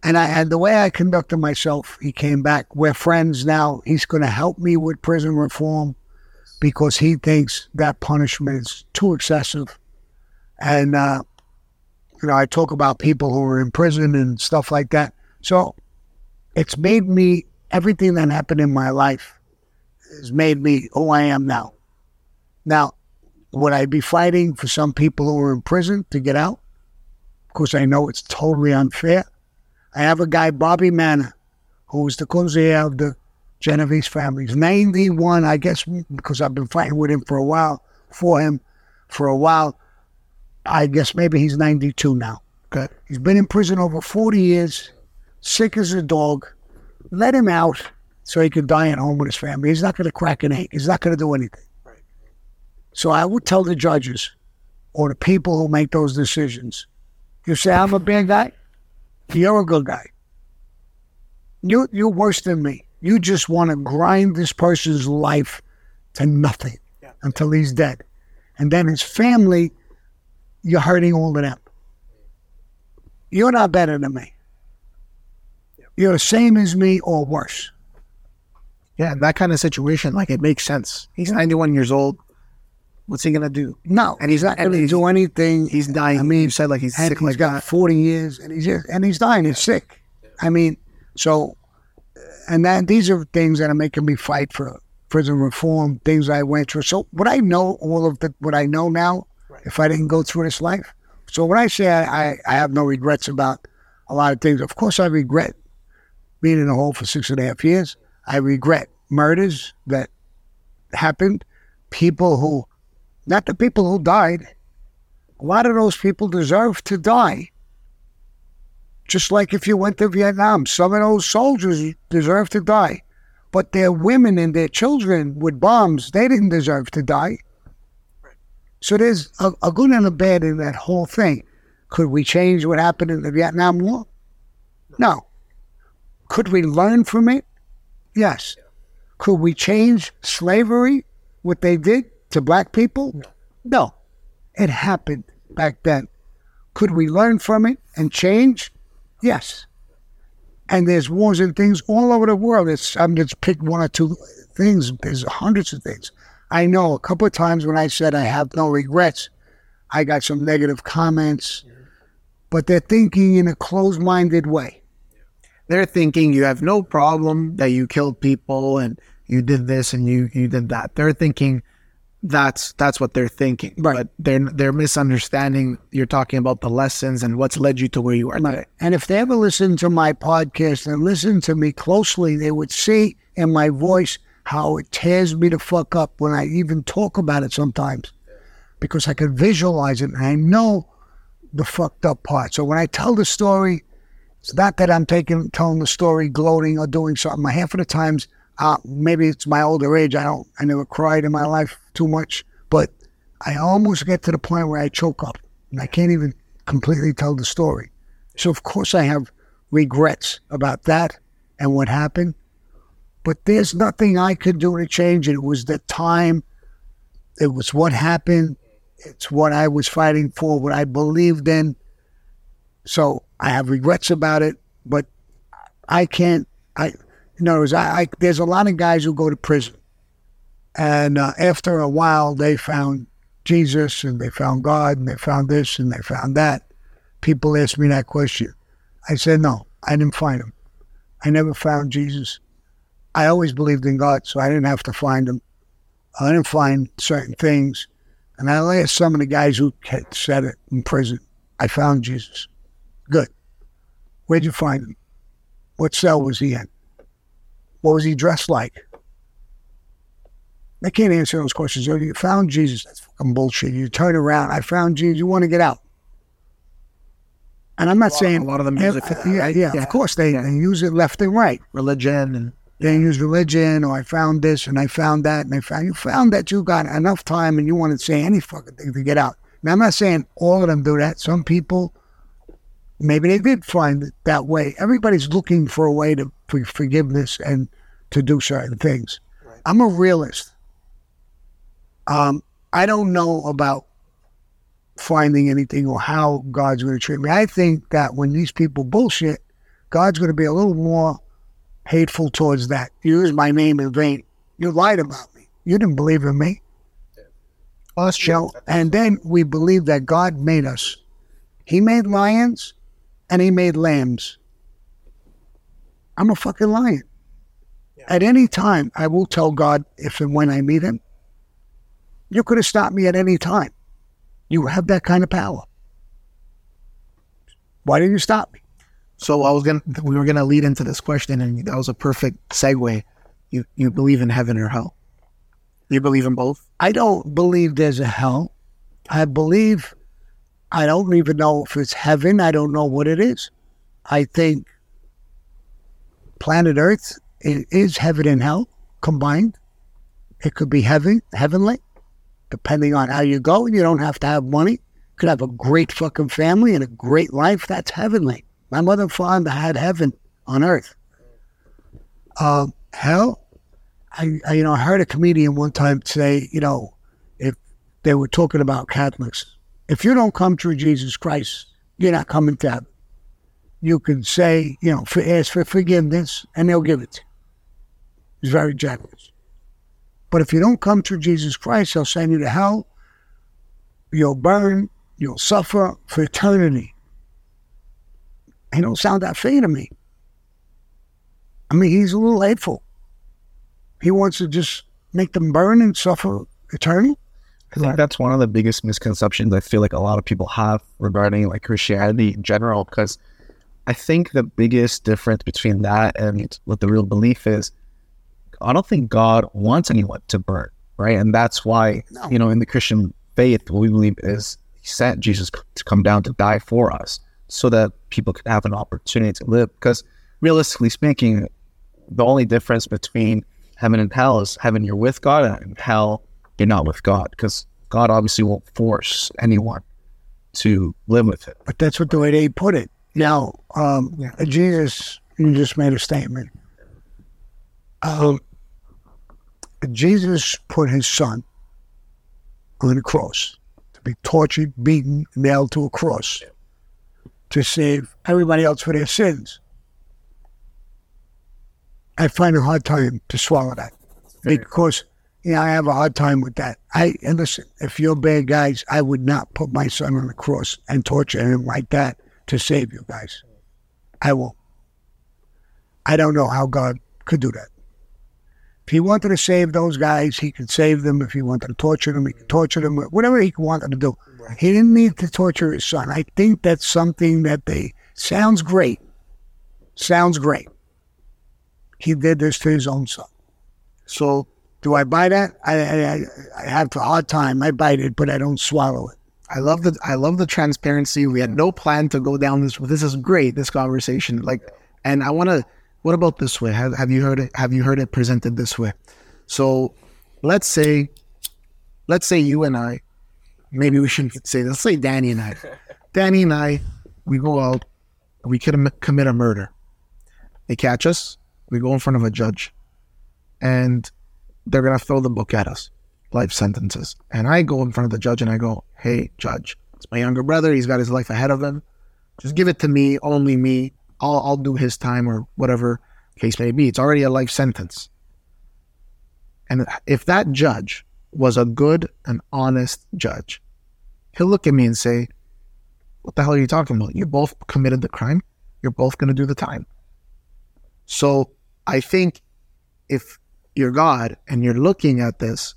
S2: and I and the way I conducted myself, he came back. We're friends now. He's going to help me with prison reform because he thinks that punishment is too excessive. And uh, you know, I talk about people who are in prison and stuff like that. So it's made me everything that happened in my life has made me who I am now. Now, would I be fighting for some people who are in prison to get out? Of course, I know it's totally unfair. I have a guy, Bobby Manna, who was the consigliere of the Genovese family. He's 91, I guess, because I've been fighting with him for a while, for him for a while. I guess maybe he's 92 now.
S3: Okay.
S2: He's been in prison over 40 years, sick as a dog. Let him out so he could die at home with his family. He's not going to crack an egg. He's not going to do anything. So I would tell the judges or the people who make those decisions, you say I'm a bad guy, you're a good guy. You you're worse than me. You just want to grind this person's life to nothing until he's dead. And then his family, you're hurting all of them. You're not better than me. You're the same as me or worse.
S3: Yeah, that kind of situation, like it makes sense. He's 91 years old. What's he gonna do?
S2: No,
S3: And he's not he's-
S2: do anything.
S3: He's dying.
S2: I mean,
S3: you said like he's sick
S2: he's
S3: like
S2: got
S3: that.
S2: 40 years and he's and he's dying. He's sick. I mean, so, and that these are things that are making me fight for prison reform, things I went through. So, what I know all of the, what I know now if I didn't go through this life? So, when I say I, I, I have no regrets about a lot of things, of course, I regret being in a hole for six and a half years. I regret murders that happened, people who, not the people who died, a lot of those people deserve to die. Just like if you went to Vietnam, some of those soldiers deserve to die. But their women and their children with bombs, they didn't deserve to die. So there's a, a good and a bad in that whole thing. Could we change what happened in the Vietnam War? No. Could we learn from it? Yes. Could we change slavery, what they did to black people? No. It happened back then. Could we learn from it and change? Yes. And there's wars and things all over the world. It's I'm just pick one or two things. There's hundreds of things. I know a couple of times when I said I have no regrets, I got some negative comments, but they're thinking in a closed-minded way.
S3: They're thinking you have no problem that you killed people and you did this and you you did that. They're thinking that's that's what they're thinking.
S2: Right.
S3: But they're they're misunderstanding. You're talking about the lessons and what's led you to where you are today.
S2: And if they ever listened to my podcast and listened to me closely, they would see in my voice how it tears me the fuck up when I even talk about it sometimes. Because I can visualize it and I know the fucked up part. So when I tell the story, it's not that I'm taking telling the story, gloating or doing something. Half of the times, uh, maybe it's my older age. I don't. I never cried in my life too much, but I almost get to the point where I choke up and I can't even completely tell the story. So of course I have regrets about that and what happened, but there's nothing I could do to change it. It was the time. It was what happened. It's what I was fighting for, what I believed in. So I have regrets about it, but I can't. I, in other words, I, I there's a lot of guys who go to prison, and uh, after a while they found Jesus and they found God and they found this and they found that. People ask me that question. I said no, I didn't find him. I never found Jesus. I always believed in God, so I didn't have to find him. I didn't find certain things, and I asked some of the guys who had said it in prison. I found Jesus. Good. Where'd you find him? What cell was he in? What was he dressed like? They can't answer those questions. Oh, You found Jesus. That's fucking bullshit. You turn around. I found Jesus. You want to get out. And I'm not
S3: lot-
S2: saying
S3: a lot of them use it for
S2: yeah, yeah,
S3: Yeah.
S2: of course they, they use it left and right.
S3: Religion and
S2: They use religion, or I found this and I found that, and I found you found that you got enough time and you want to say any fucking thing to get out. Now I'm not saying all of them do that. Some people maybe they did find it that way. Everybody's looking for a way to for forgiveness and to do certain things. I'm a realist. Um, I don't know about finding anything or how God's going to treat me. I think that when these people bullshit, God's going to be a little more hateful towards that. You use my name in vain. You lied about me. You didn't believe in me. You know, and then we believe that God made us. He made lions and he made lambs. I'm a fucking lion. At any time, I will tell God if and when I meet him, you could have stopped me at any time. You have that kind of power. Why didn't you stop me?
S3: So I was gonna, we were gonna lead into this question, and that was a perfect segue. You you believe in heaven or hell? You believe in both?
S2: I don't believe there's a hell. I believe, I don't even know if it's heaven. I don't know what it is. I think planet Earth is heaven and hell combined. It could be heaven, heavenly, depending on how you go. You don't have to have money. You could have a great fucking family and a great life. That's heavenly. My mother and father had heaven on earth. Um, hell, I, I, you know, I heard a comedian one time say, you know, if they were talking about Catholics, if you don't come through Jesus Christ, you're not coming to heaven. You can say, you know, for, ask for forgiveness, and they'll give it. He's very generous. But if you don't come through Jesus Christ, they'll send you to hell. You'll burn. You'll suffer for eternity. He don't sound that fair to me. I mean, he's a little hateful. He wants to just make them burn and suffer eternally.
S6: I think that's one of the biggest misconceptions I feel like a lot of people have regarding like Christianity in general. Because I think the biggest difference between that and what the real belief is, I don't think God wants anyone to burn, right? And that's why,
S2: No.
S6: you know, in the Christian faith, what we believe is He sent Jesus to come down to die for us so that people could have an opportunity to live. Because realistically speaking, the only difference between heaven and hell is heaven you're with God and hell you're not with God because God obviously won't force anyone to live with it.
S2: But that's what the way they put it. Now, um,
S3: Yeah.
S2: Jesus, you just made a statement. Um, Jesus put his son on a cross to be tortured, beaten, nailed to a cross to save everybody else for their sins. I find a hard time to swallow that because yeah, I have a hard time with that. I and listen, if you're bad guys, I would not put my son on the cross and torture him like that to save you guys. I won't. I don't know how God could do that. If he wanted to save those guys, he could save them. If he wanted to torture them, he could torture them. Whatever he wanted to do. He didn't need to torture his son. I think that's something that they sounds great. Sounds great. He did this to his own son.
S3: So
S2: Do I buy that? I, I, I- have a hard time. I bite it, but I don't swallow it.
S3: I love the I love the transparency. We had no plan to go down this. This is great. This conversation, like, and I want to. What about this way? Have Have you heard it? Have you heard it presented this way? So, let's say, let's say you and I, maybe we shouldn't say. Let's say Danny and I, Danny and I, we go out, we could commit a murder. They catch us. We go in front of a judge, and they're gonna throw the book at us life sentences. And I go in front of the judge and I go, Hey, judge, it's my younger brother. He's got his life ahead of him. Just give it to me, only me. I'll, I'll do his time or whatever case may be. It's already a life sentence. And if that judge was a good and honest judge, he'll look at me and say, What the hell are you talking about? You both committed the crime. You're both going to do the time. So I think if you're God and you're looking at this,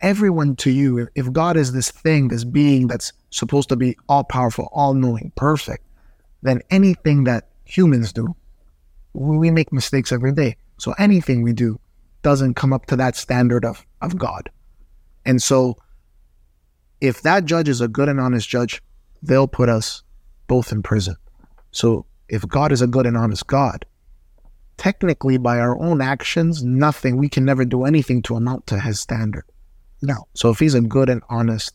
S3: everyone to you, if God is this thing, this being that's supposed to be all powerful, all knowing, perfect, then anything that humans do, we we make mistakes every day. So anything we do doesn't come up to that standard of, of God. And so if that judge is a good and honest judge, they'll put us both in prison. So if God is a good and honest God, technically by our own actions, nothing, we can never do anything to amount to his standard.
S2: No.
S3: So if he's a good and honest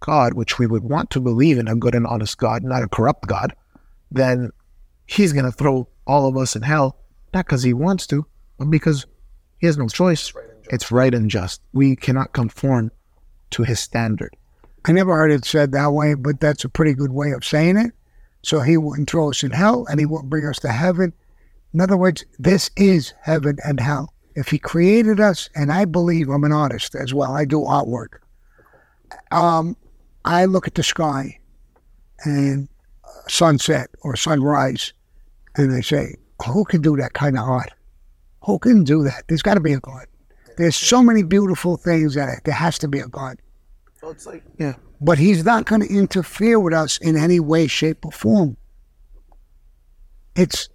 S3: God, which we would want to believe in a good and honest God, not a corrupt God, then he's going to throw all of us in hell, not because he wants to, but because he has no choice. It's right and just. We cannot conform to his standard.
S2: I never heard it said that way, but that's a pretty good way of saying it. So he wouldn't throw us in hell and he wouldn't bring us to heaven. In other words, this is heaven and hell. If he created us, and I believe I'm an artist as well, I do artwork. Um, I look at the sky and sunset or sunrise, and I say, who can do that kind of art? Who can do that? There's got to be a God. There's so many beautiful things that there has to be a God.
S3: Well, it's like, yeah.
S2: But he's not going to interfere with us in any way, shape, or form. It's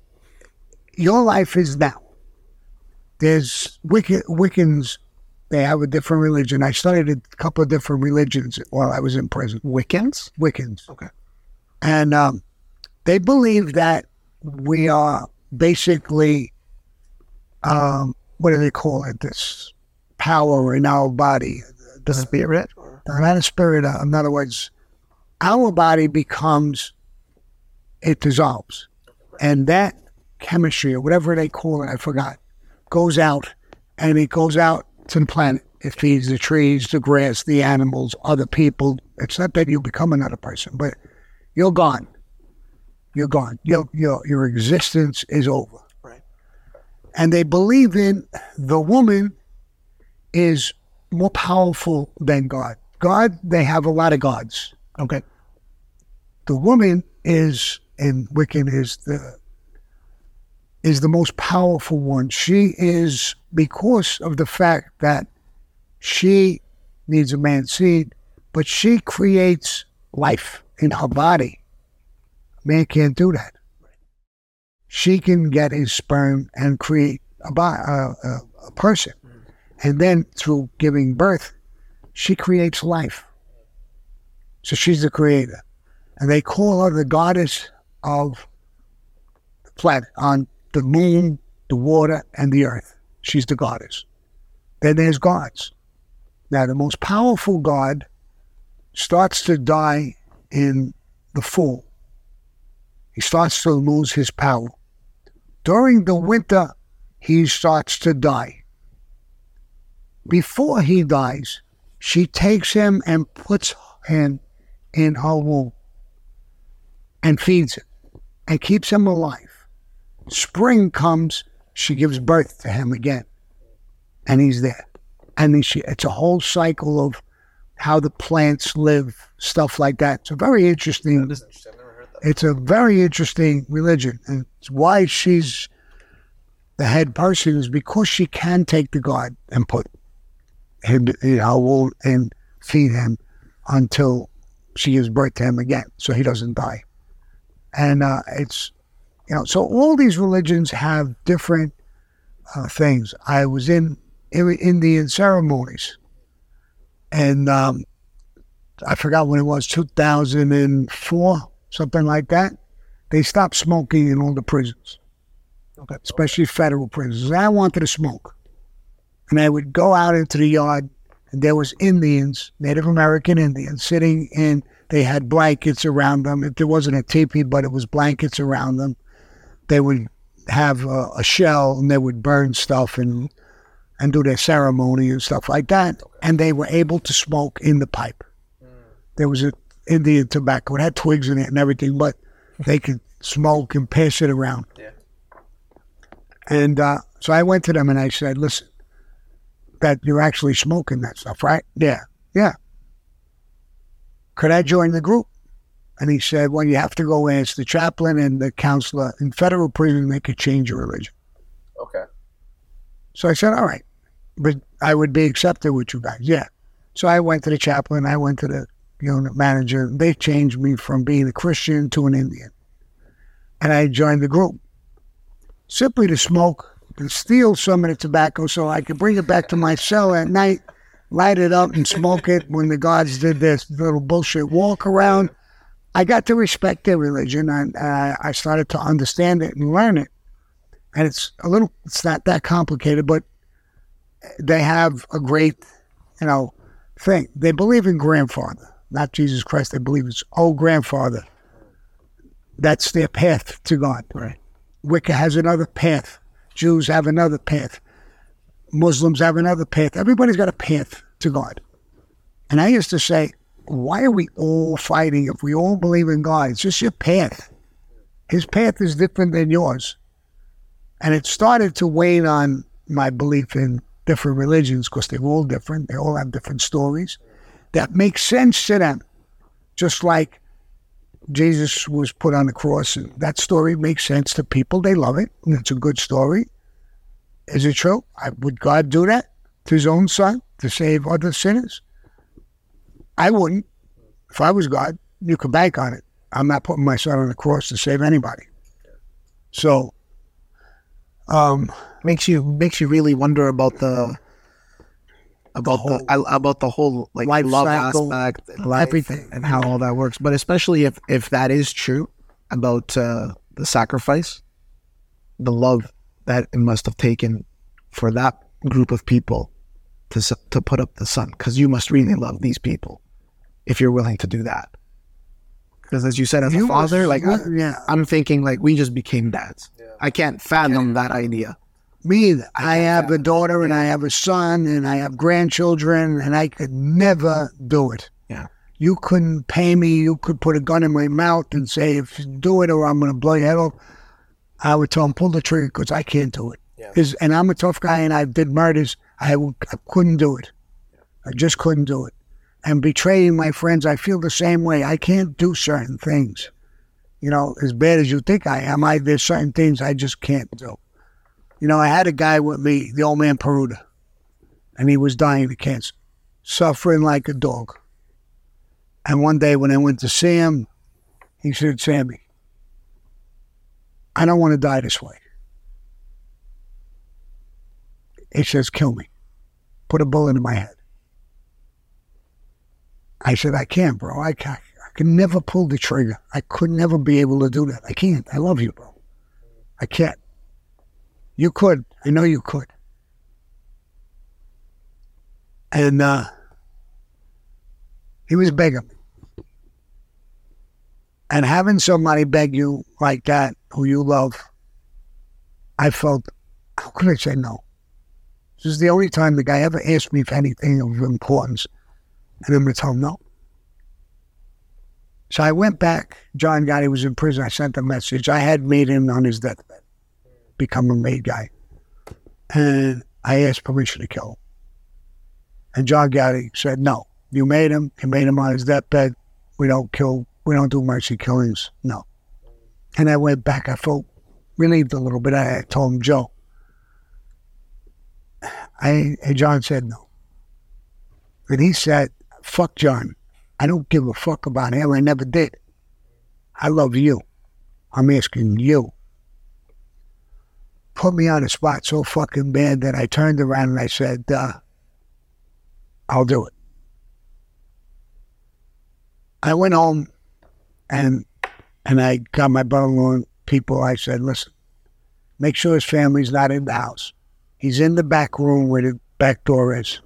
S2: your life is now. There's Wicca, Wiccans, they have a different religion. I studied a couple of different religions while I was in prison.
S3: Wiccans?
S2: Wiccans.
S3: Okay.
S2: And um, they believe that we are basically, um, what do they call it? This power in our body.
S3: The spirit?
S2: Not a spirit. uh, In other words, our body becomes, it dissolves. And that chemistry or whatever they call it, I forgot, goes out and it goes out to the planet. It feeds the trees, the grass, the animals, other people. It's not that you become another person, but you're gone. You're gone. Your, your, your existence is over.
S3: Right.
S2: And they believe in the woman is more powerful than God. God, they have a lot of gods.
S3: Okay.
S2: The woman is in Wiccan is the is the most powerful one. She is because of the fact that she needs a man's seed, but she creates life in her body. Man can't do that. She can get his sperm and create a, a, a, a person. And then through giving birth, she creates life. So she's the creator. And they call her the goddess of the planet on the moon, the water, and the earth. She's the goddess. Then there's gods. Now, the most powerful god starts to die in the fall. He starts to lose his power. During the winter, he starts to die. Before he dies, she takes him and puts him in her womb and feeds him and keeps him alive. Spring comes, she gives birth to him again, and he's there. And she, it's a whole cycle of how the plants live, stuff like that. It's a very interesting. It's a very interesting religion, and it's why she's the head person is because she can take the god and put him, you know, and feed him until she gives birth to him again, so he doesn't die. And uh, it's, you know, so all these religions have different uh, things. I was in I- Indian ceremonies, and um, I forgot when it was, 2004, something like that. They stopped smoking in all the prisons,
S3: Okay.
S2: especially federal prisons. I wanted to smoke, and I would go out into the yard, and there was Indians, Native American Indians, sitting in. They had blankets around them. If there wasn't a teepee, but it was blankets around them. They would have a, a shell, and they would burn stuff and and do their ceremony and stuff like that. And they were able to smoke in the pipe. There was a Indian tobacco. It had twigs in it and everything, but they could smoke and pass it around.
S8: Yeah.
S2: And uh, so I went to them and I said, listen, that you're actually smoking that stuff, right? Yeah. Yeah. Could I join the group? And he said, well, you have to go ask the chaplain and the counselor. In federal prison, they could change your religion.
S8: Okay.
S2: So I said, all right, but I would be accepted with you guys. Yeah. So I went to the chaplain. I went to the unit manager. They changed me from being a Christian to an Indian. And I joined the group simply to smoke and steal some of the tobacco so I could bring it back to my cell at night, light it up and smoke it when the guards did this little bullshit walk around. I got to respect their religion and uh, I started to understand it and learn it and it's a little it's not that complicated but they have a great you know thing they believe in grandfather not jesus christ they believe it's oh grandfather That's their path to God.
S3: Right.
S2: Wicca has another path. Jews have another path. Muslims have another path. Everybody's got a path to God. And I used to say, why are we all fighting if we all believe in God? It's just your path. His path is different than yours. And it started to wane on my belief in different religions because they're all different. They all have different stories that make sense to them. Just like Jesus was put on the cross, and that story makes sense to people. They love it, and it's a good story. Is it true? I, would God do that to his own son to save other sinners? I wouldn't. If I was God, you could bank on it. I'm not putting my son on the cross to save anybody. So, um,
S3: makes you makes you really wonder about the about the,
S2: whole
S3: about the whole like
S2: life
S3: love
S2: cycle,
S3: aspect, life,
S2: everything.
S3: and how all that works. But especially if if that is true about uh, the sacrifice, the love that it must have taken for that group of people to to put up the son, because you must really love these people if you're willing to do that. Because as you said, as
S2: You
S3: a father,
S2: must-
S3: like I,
S2: yeah.
S3: I'm thinking, like we just became dads. I can't fathom that idea.
S2: Me either. I, have a daughter and I have a son and I have grandchildren and I could never do it.
S3: Yeah.
S2: You couldn't pay me. You could put a gun in my mouth and say, if you do it or I'm going to blow your head off. I would tell him, pull the trigger because I can't do it.
S8: Yeah.
S2: and I'm a tough guy and I did murders. I, w- I couldn't do it. I just couldn't do it. And betraying my friends, I feel the same way. I can't do certain things. You know, as bad as you think I am, I there's certain things I just can't do. You know, I had a guy with me, the old man Paruta, and he was dying of cancer, suffering like a dog. And one day when I went to see him, he said, Sammy, I don't want to die this way. He says, kill me. Put a bullet in my head. I said, I can't, bro. I can't. I can never pull the trigger. I could never be able to do that. I can't. I love you, bro. I can't. You could. I know you could. And uh, he was begging. And having somebody beg you like that, who you love, I felt, how could I say no? This is the only time the guy ever asked me for anything of importance. And I'm going to tell him no. So I went back. John Gotti was in prison. I sent a message. I had made him on his deathbed, become a made guy. And I asked permission to kill him. And John Gotti said, no. You made him. You made him on his deathbed. We don't kill. We don't do mercy killings. No. And I went back. I felt relieved a little bit. I told him, Joe. I John said no. And he said, fuck John. I don't give a fuck about him. I never did. I love you. I'm asking you. Put me on a spot so fucking bad that I turned around and I said, uh, I'll do it. I went home and and I got my brother-in-law people. I said, listen, make sure his family's not in the house. He's in the back room where the back door is.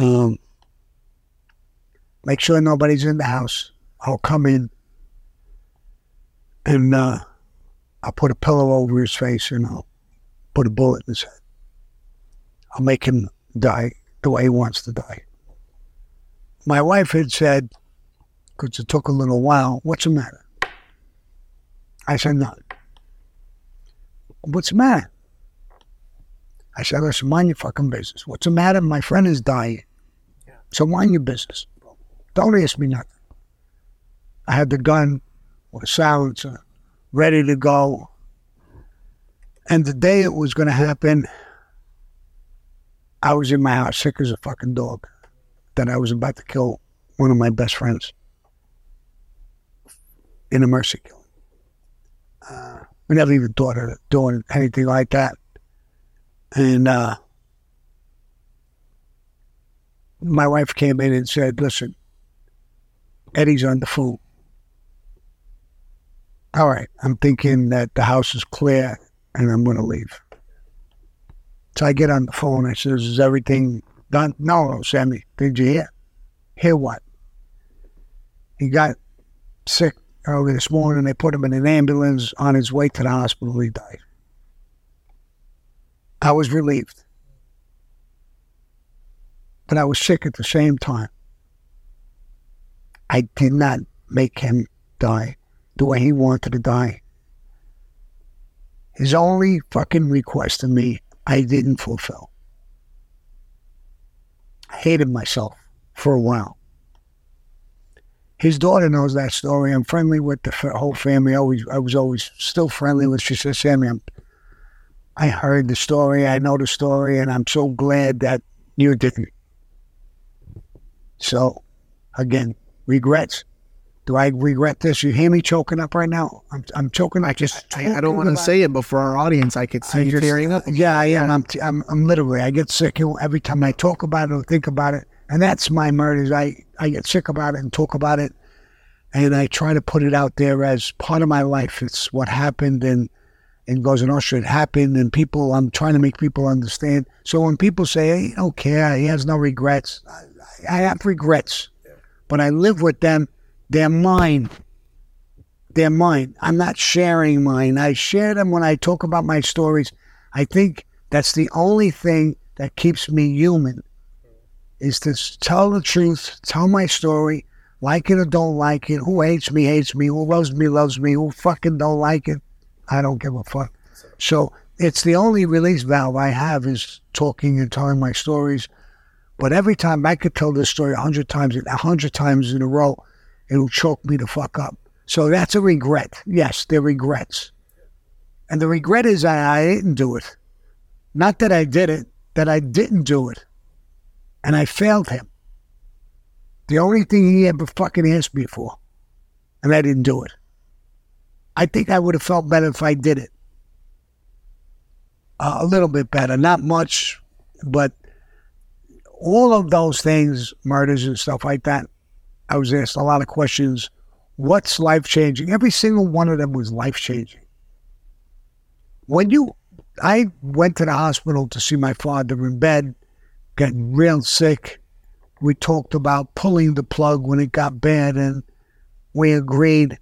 S2: Um, make sure nobody's in the house. I'll come in and uh, I'll put a pillow over his face and I'll put a bullet in his head. I'll make him die the way he wants to die. My wife had said, because it took a little while, what's the matter? I said, nothing. What's the matter? I said, listen, mind your fucking business. What's the matter? My friend is dying. So mind your business. Don't ask me nothing. I had the gun with a silencer ready to go. And the day it was going to happen, I was in my house sick as a fucking dog that I was about to kill one of my best friends in a mercy killing. Uh, we never even thought of doing anything like that. And uh, my wife came in and said, Listen, Eddie's on the phone. All right, I'm thinking that the house is clear and I'm going to leave. So I get on the phone. I says, Is everything done? No, no, Sammy. Did you hear? Hear what? He got sick early this morning. They put him in an ambulance on his way to the hospital. He died. I was relieved. But I was sick at the same time. I did not make him die the way he wanted to die. His only fucking request of me, I didn't fulfill. I hated myself for a while. His daughter knows that story. I'm friendly with the whole family. Always, I was always still friendly with. She says, "Sammy, I'm, I heard the story. I know the story, and I'm so glad that you didn't." So, again, regrets. Do I regret this? You hear me choking up right now? I'm, I'm choking.
S3: I just, I, I don't want to say it, but for our audience, I could see
S2: I
S3: you tearing up.
S2: Yeah, I am. I'm, t- I'm, I'm literally, I get sick every time I talk about it or think about it. And that's my murders. I, I get sick about it and talk about it. And I try to put it out there as part of my life. It's what happened and, and Cosa Nostra, it happened. And people, I'm trying to make people understand. So when people say, hey, he don't care, he has no regrets, I, I have regrets. But I live with them. They're mine. They're mine. I'm not sharing mine. I share them when I talk about my stories. I think that's the only thing that keeps me human is to tell the truth, tell my story, like it or don't like it. Who hates me, hates me. Who loves me, loves me. Who fucking don't like it, I don't give a fuck. So it's the only release valve I have is talking and telling my stories. But every time I could tell this story a hundred times, a hundred times in a row, it'll choke me the fuck up. So that's a regret. Yes, they're regrets. And the regret is I, I didn't do it. Not that I did it, that I didn't do it. And I failed him. The only thing he ever fucking asked me for. And I didn't do it. I think I would have felt better if I did it. Uh, a little bit better. Not much, but all of those things, murders and stuff like that, I was asked a lot of questions. What's life changing? Every single one of them was life changing. When you, I went to the hospital to see my father in bed, getting real sick. We talked about pulling the plug when it got bad, and we agreed.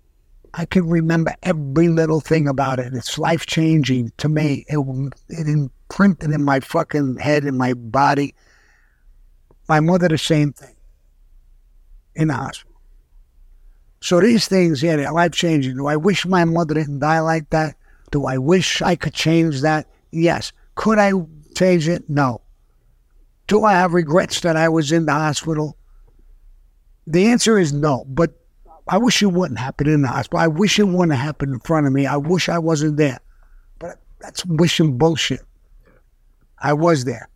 S2: I can remember every little thing about it. It's life changing to me. It, it imprinted in my fucking head, in my body. My mother, the same thing in the hospital. So these things, yeah, they're life changing. Do I wish my mother didn't die like that? Do I wish I could change that? Yes. Could I change it? No. Do I have regrets that I was in the hospital? The answer is no, but I wish it wouldn't happen in the hospital. I wish it wouldn't have happened in front of me. I wish I wasn't there. But that's wishing bullshit. I was there.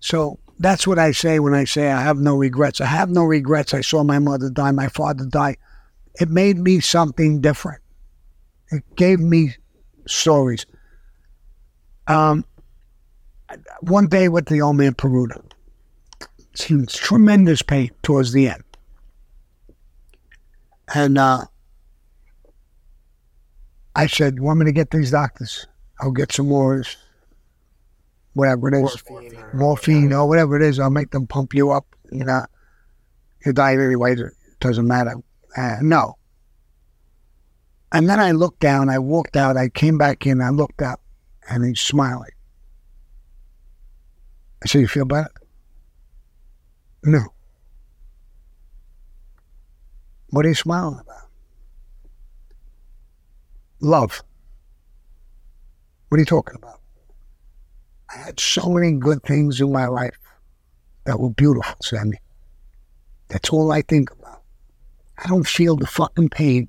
S2: So that's what I say when I say I have no regrets. I have no regrets. I saw my mother die, my father die. It made me something different. It gave me stories. Um, one day with the old man Paruta, was tremendous pain towards the end. And uh, I said, You want me to get these doctors? I'll get some more, whatever it is, morphine, or whatever it is. I'll make them pump you up. You know, you die anyway, it doesn't matter. Uh, no. And then I looked down, I walked out, I came back in, I looked up, and he's smiling. I said, You feel better? No. What are you smiling about? Love. What are you talking about? I had so many good things in my life that were beautiful, Sammy. That's all I think about. I don't feel the fucking pain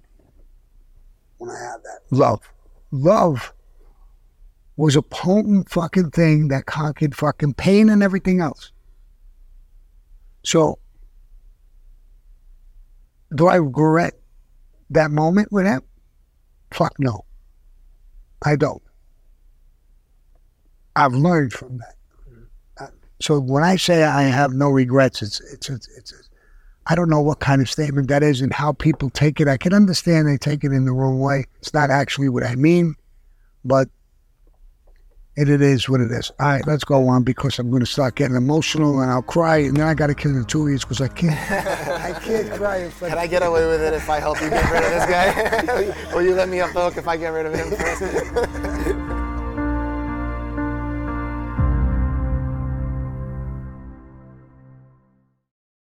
S2: when I have that. Love. Love was a potent fucking thing that conquered fucking pain and everything else. So, do I regret that moment with him? Fuck no. I don't. I've learned from that. Uh, So when I say I have no regrets, it's it's it's, it's I don't know what kind of statement that is and how people take it. I can understand they take it in the wrong way. It's not actually what I mean, but and it is what it is. All right, let's go on because I'm going to start getting emotional and I'll cry, and then I got to kill the two ears because I can't. I can't cry in front
S3: Can I get away with it if I help you get rid of this guy? Will you let me off the hook if I get rid of him first?